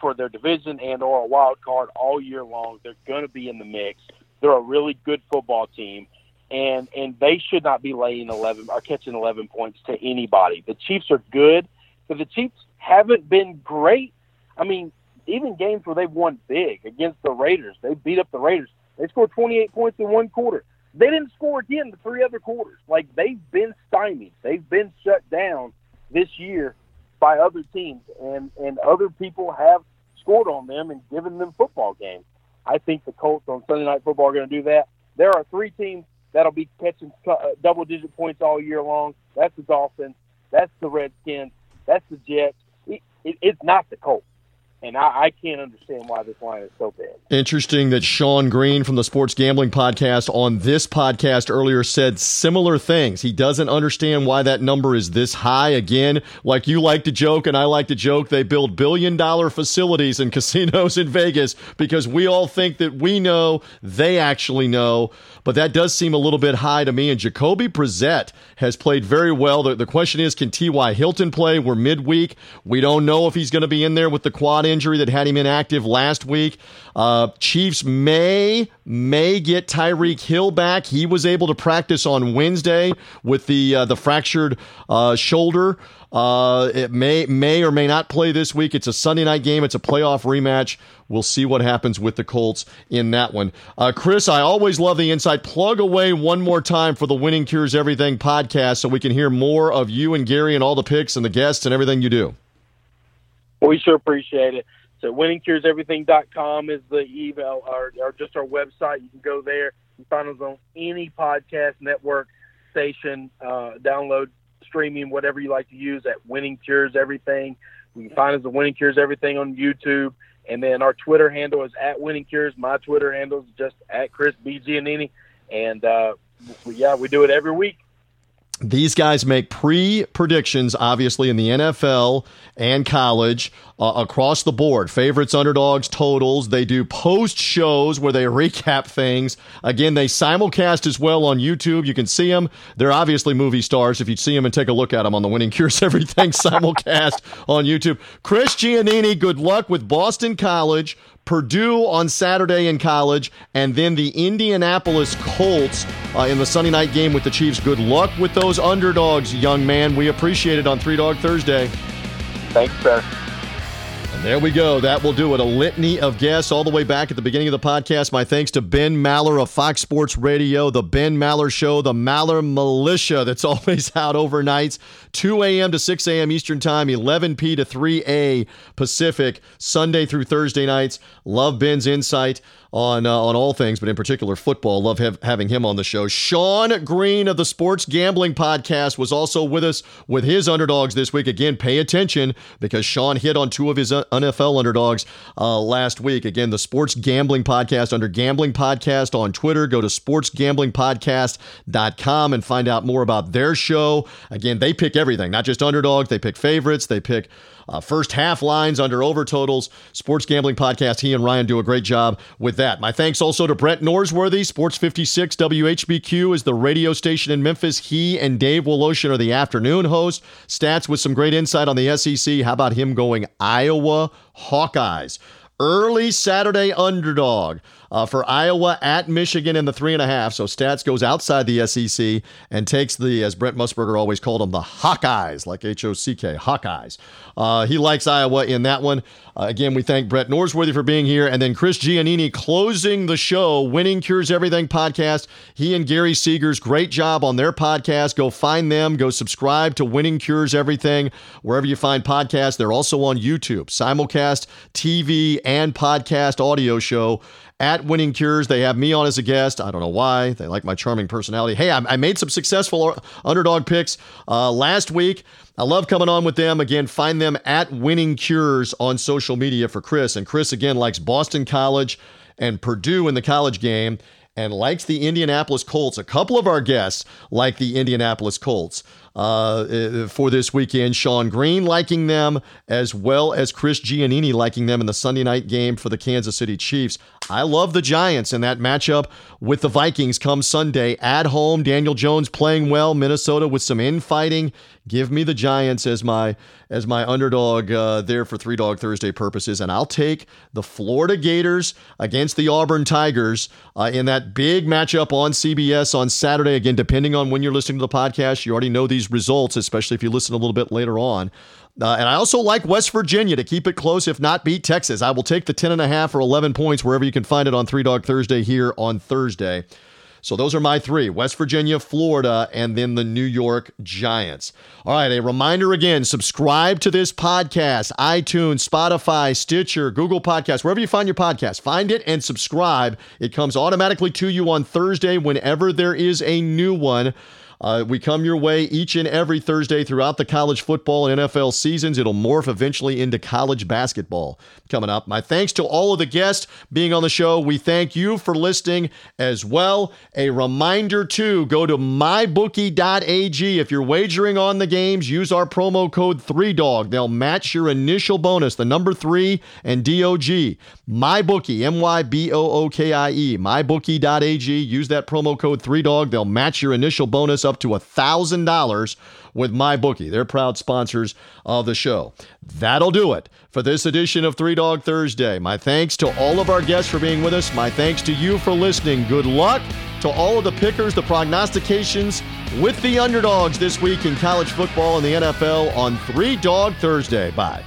[SPEAKER 4] for their division and or a wild card all year long. They're going to be in the mix. They're a really good football team, and and they should not be laying eleven or catching eleven points to anybody. The Chiefs are good, but the Chiefs haven't been great. I mean, even games where they've won big against the Raiders, they beat up the Raiders. They scored 28 points in one quarter. They didn't score again the three other quarters. Like they've been stymied. They've been shut down this year by other teams, and and other people have scored on them and given them football games. I think the Colts on Sunday Night Football are going to do that. There are three teams that'll be catching uh, double-digit points all year long. That's the Dolphins. That's the Redskins. That's the Jets. It, it, it's not the Colts and I, I, can't understand why this line is so big.
[SPEAKER 1] Interesting that Sean Green from the Sports Gambling Podcast on this podcast earlier said similar things. He doesn't understand why that number is this high. Again, like you like to joke and I like to joke, they build billion dollar facilities and casinos in Vegas because we all think that we know, they actually know. But that does seem a little bit high to me. And Jacoby Brissett has played very well. The, the question is, can T.Y. Hilton play? We're midweek. We don't know if he's going to be in there with the quad injury that had him inactive last week. Uh, Chiefs may may get Tyreek Hill back. He was able to practice on Wednesday with the uh, the fractured uh, shoulder. Uh, it may may or may not play this week. It's a Sunday night game. It's a playoff rematch. We'll see what happens with the Colts in that one. Uh, Chris, I always love the insight. Plug away one more time for the Winning Cures Everything podcast so we can hear more of you and Gary and all the picks and the guests and everything you do.
[SPEAKER 4] We sure appreciate it. So winningcureseverything.com is the email or, or just our website. You can go there. You find us on any podcast network station, uh, download streaming, whatever you like to use at Winning Cures Everything. You can find us at Winning Cures Everything on YouTube. And then our Twitter handle is at Winning Cures. My Twitter handle is just at Chris B. Giannini. And uh, yeah, we do it every week.
[SPEAKER 1] These guys make pre predictions, obviously, in the NFL and college uh, across the board. Favorites, underdogs, totals. They do post shows where they recap things. Again, they simulcast as well on YouTube. You can see them. They're obviously movie stars. If you see them and take a look at them on the Winning Cures Everything simulcast on YouTube. Chris Giannini, good luck with Boston College. Purdue on Saturday in college, and then the Indianapolis Colts uh, in the Sunday night game with the Chiefs. Good luck with those underdogs, young man. We appreciate it on Three Dog Thursday.
[SPEAKER 6] Thanks, sir.
[SPEAKER 1] And there we go. That will do it. A litany of guests all the way back at the beginning of the podcast. My thanks to Ben Maller of Fox Sports Radio, the Ben Maller Show, the Maller Militia that's always out overnights, 2 a.m. to 6 a.m. Eastern Time, 11 p to 3 a Pacific, Sunday through Thursday nights. Love Ben's insight on uh, on all things, but in particular football. Love have, having him on the show. Sean Green of the Sports Gambling Podcast was also with us with his underdogs this week. Again, pay attention because Sean hit on two of his uh, NFL underdogs uh, last week. Again, the Sports Gambling Podcast under Gambling Podcast on Twitter. Go to sportsgamblingpodcast.com and find out more about their show. Again, they pick everything, not just underdogs. They pick favorites. They pick uh, first half lines under over totals. Sports Gambling Podcast. He and Ryan do a great job with that. My thanks also to Brett Norsworthy. Sports 56 WHBQ is the radio station in Memphis. He and Dave Woloshin are the afternoon host. Stats with some great insight on the SEC. How about him going Iowa Hawkeyes? Early Saturday underdog uh, for Iowa at Michigan in the three and a half. So Stats goes outside the SEC and takes the, as Brent Musburger always called them, the Hawkeyes, like H O C K, Hawkeyes. Uh, he likes Iowa in that one. Uh, again, we thank Brett Norsworthy for being here. And then Chris Giannini closing the show, Winning Cures Everything podcast. He and Gary Seegers, great job on their podcast. Go find them. Go subscribe to Winning Cures Everything wherever you find podcasts. They're also on YouTube, simulcast TV and podcast audio show at Winning Cures. They have me on as a guest. I don't know why. They like my charming personality. Hey, I, I made some successful underdog picks uh, last week. I love coming on with them. Again, find them at Winning Cures on social media for Chris. And Chris, again, likes Boston College and Purdue in the college game and likes the Indianapolis Colts. A couple of our guests like the Indianapolis Colts uh, for this weekend. Sean Green liking them, as well as Chris Giannini liking them in the Sunday night game for the Kansas City Chiefs. I love the Giants in that matchup with the Vikings come Sunday at home. Daniel Jones playing well. Minnesota with some infighting. Give me the Giants as my as my underdog uh, there for three dog Thursday purposes, and I'll take the Florida Gators against the Auburn Tigers uh, in that big matchup on CBS on Saturday. Again, depending on when you're listening to the podcast, you already know these results, especially if you listen a little bit later on. Uh, and I also like West Virginia to keep it close, if not beat Texas. I will take the 10.5 or 11 points wherever you can find it on Three Dog Thursday here on Thursday. So those are my three West Virginia, Florida, and then the New York Giants. All right, a reminder again subscribe to this podcast, iTunes, Spotify, Stitcher, Google Podcasts, wherever you find your podcast. Find it and subscribe. It comes automatically to you on Thursday whenever there is a new one. Uh, we come your way each and every Thursday throughout the college football and NFL seasons. It'll morph eventually into college basketball coming up. My thanks to all of the guests being on the show. We thank you for listening as well. A reminder to go to mybookie.ag. If you're wagering on the games, use our promo code 3DOG. They'll match your initial bonus, the number 3 and DOG. MyBookie, M Y B O O K I E, mybookie.ag. Use that promo code 3DOG. They'll match your initial bonus up to $1,000 with my bookie. They're proud sponsors of the show. That'll do it for this edition of Three Dog Thursday. My thanks to all of our guests for being with us. My thanks to you for listening. Good luck to all of the pickers, the prognostications with the underdogs this week in college football and the NFL on Three Dog Thursday. Bye.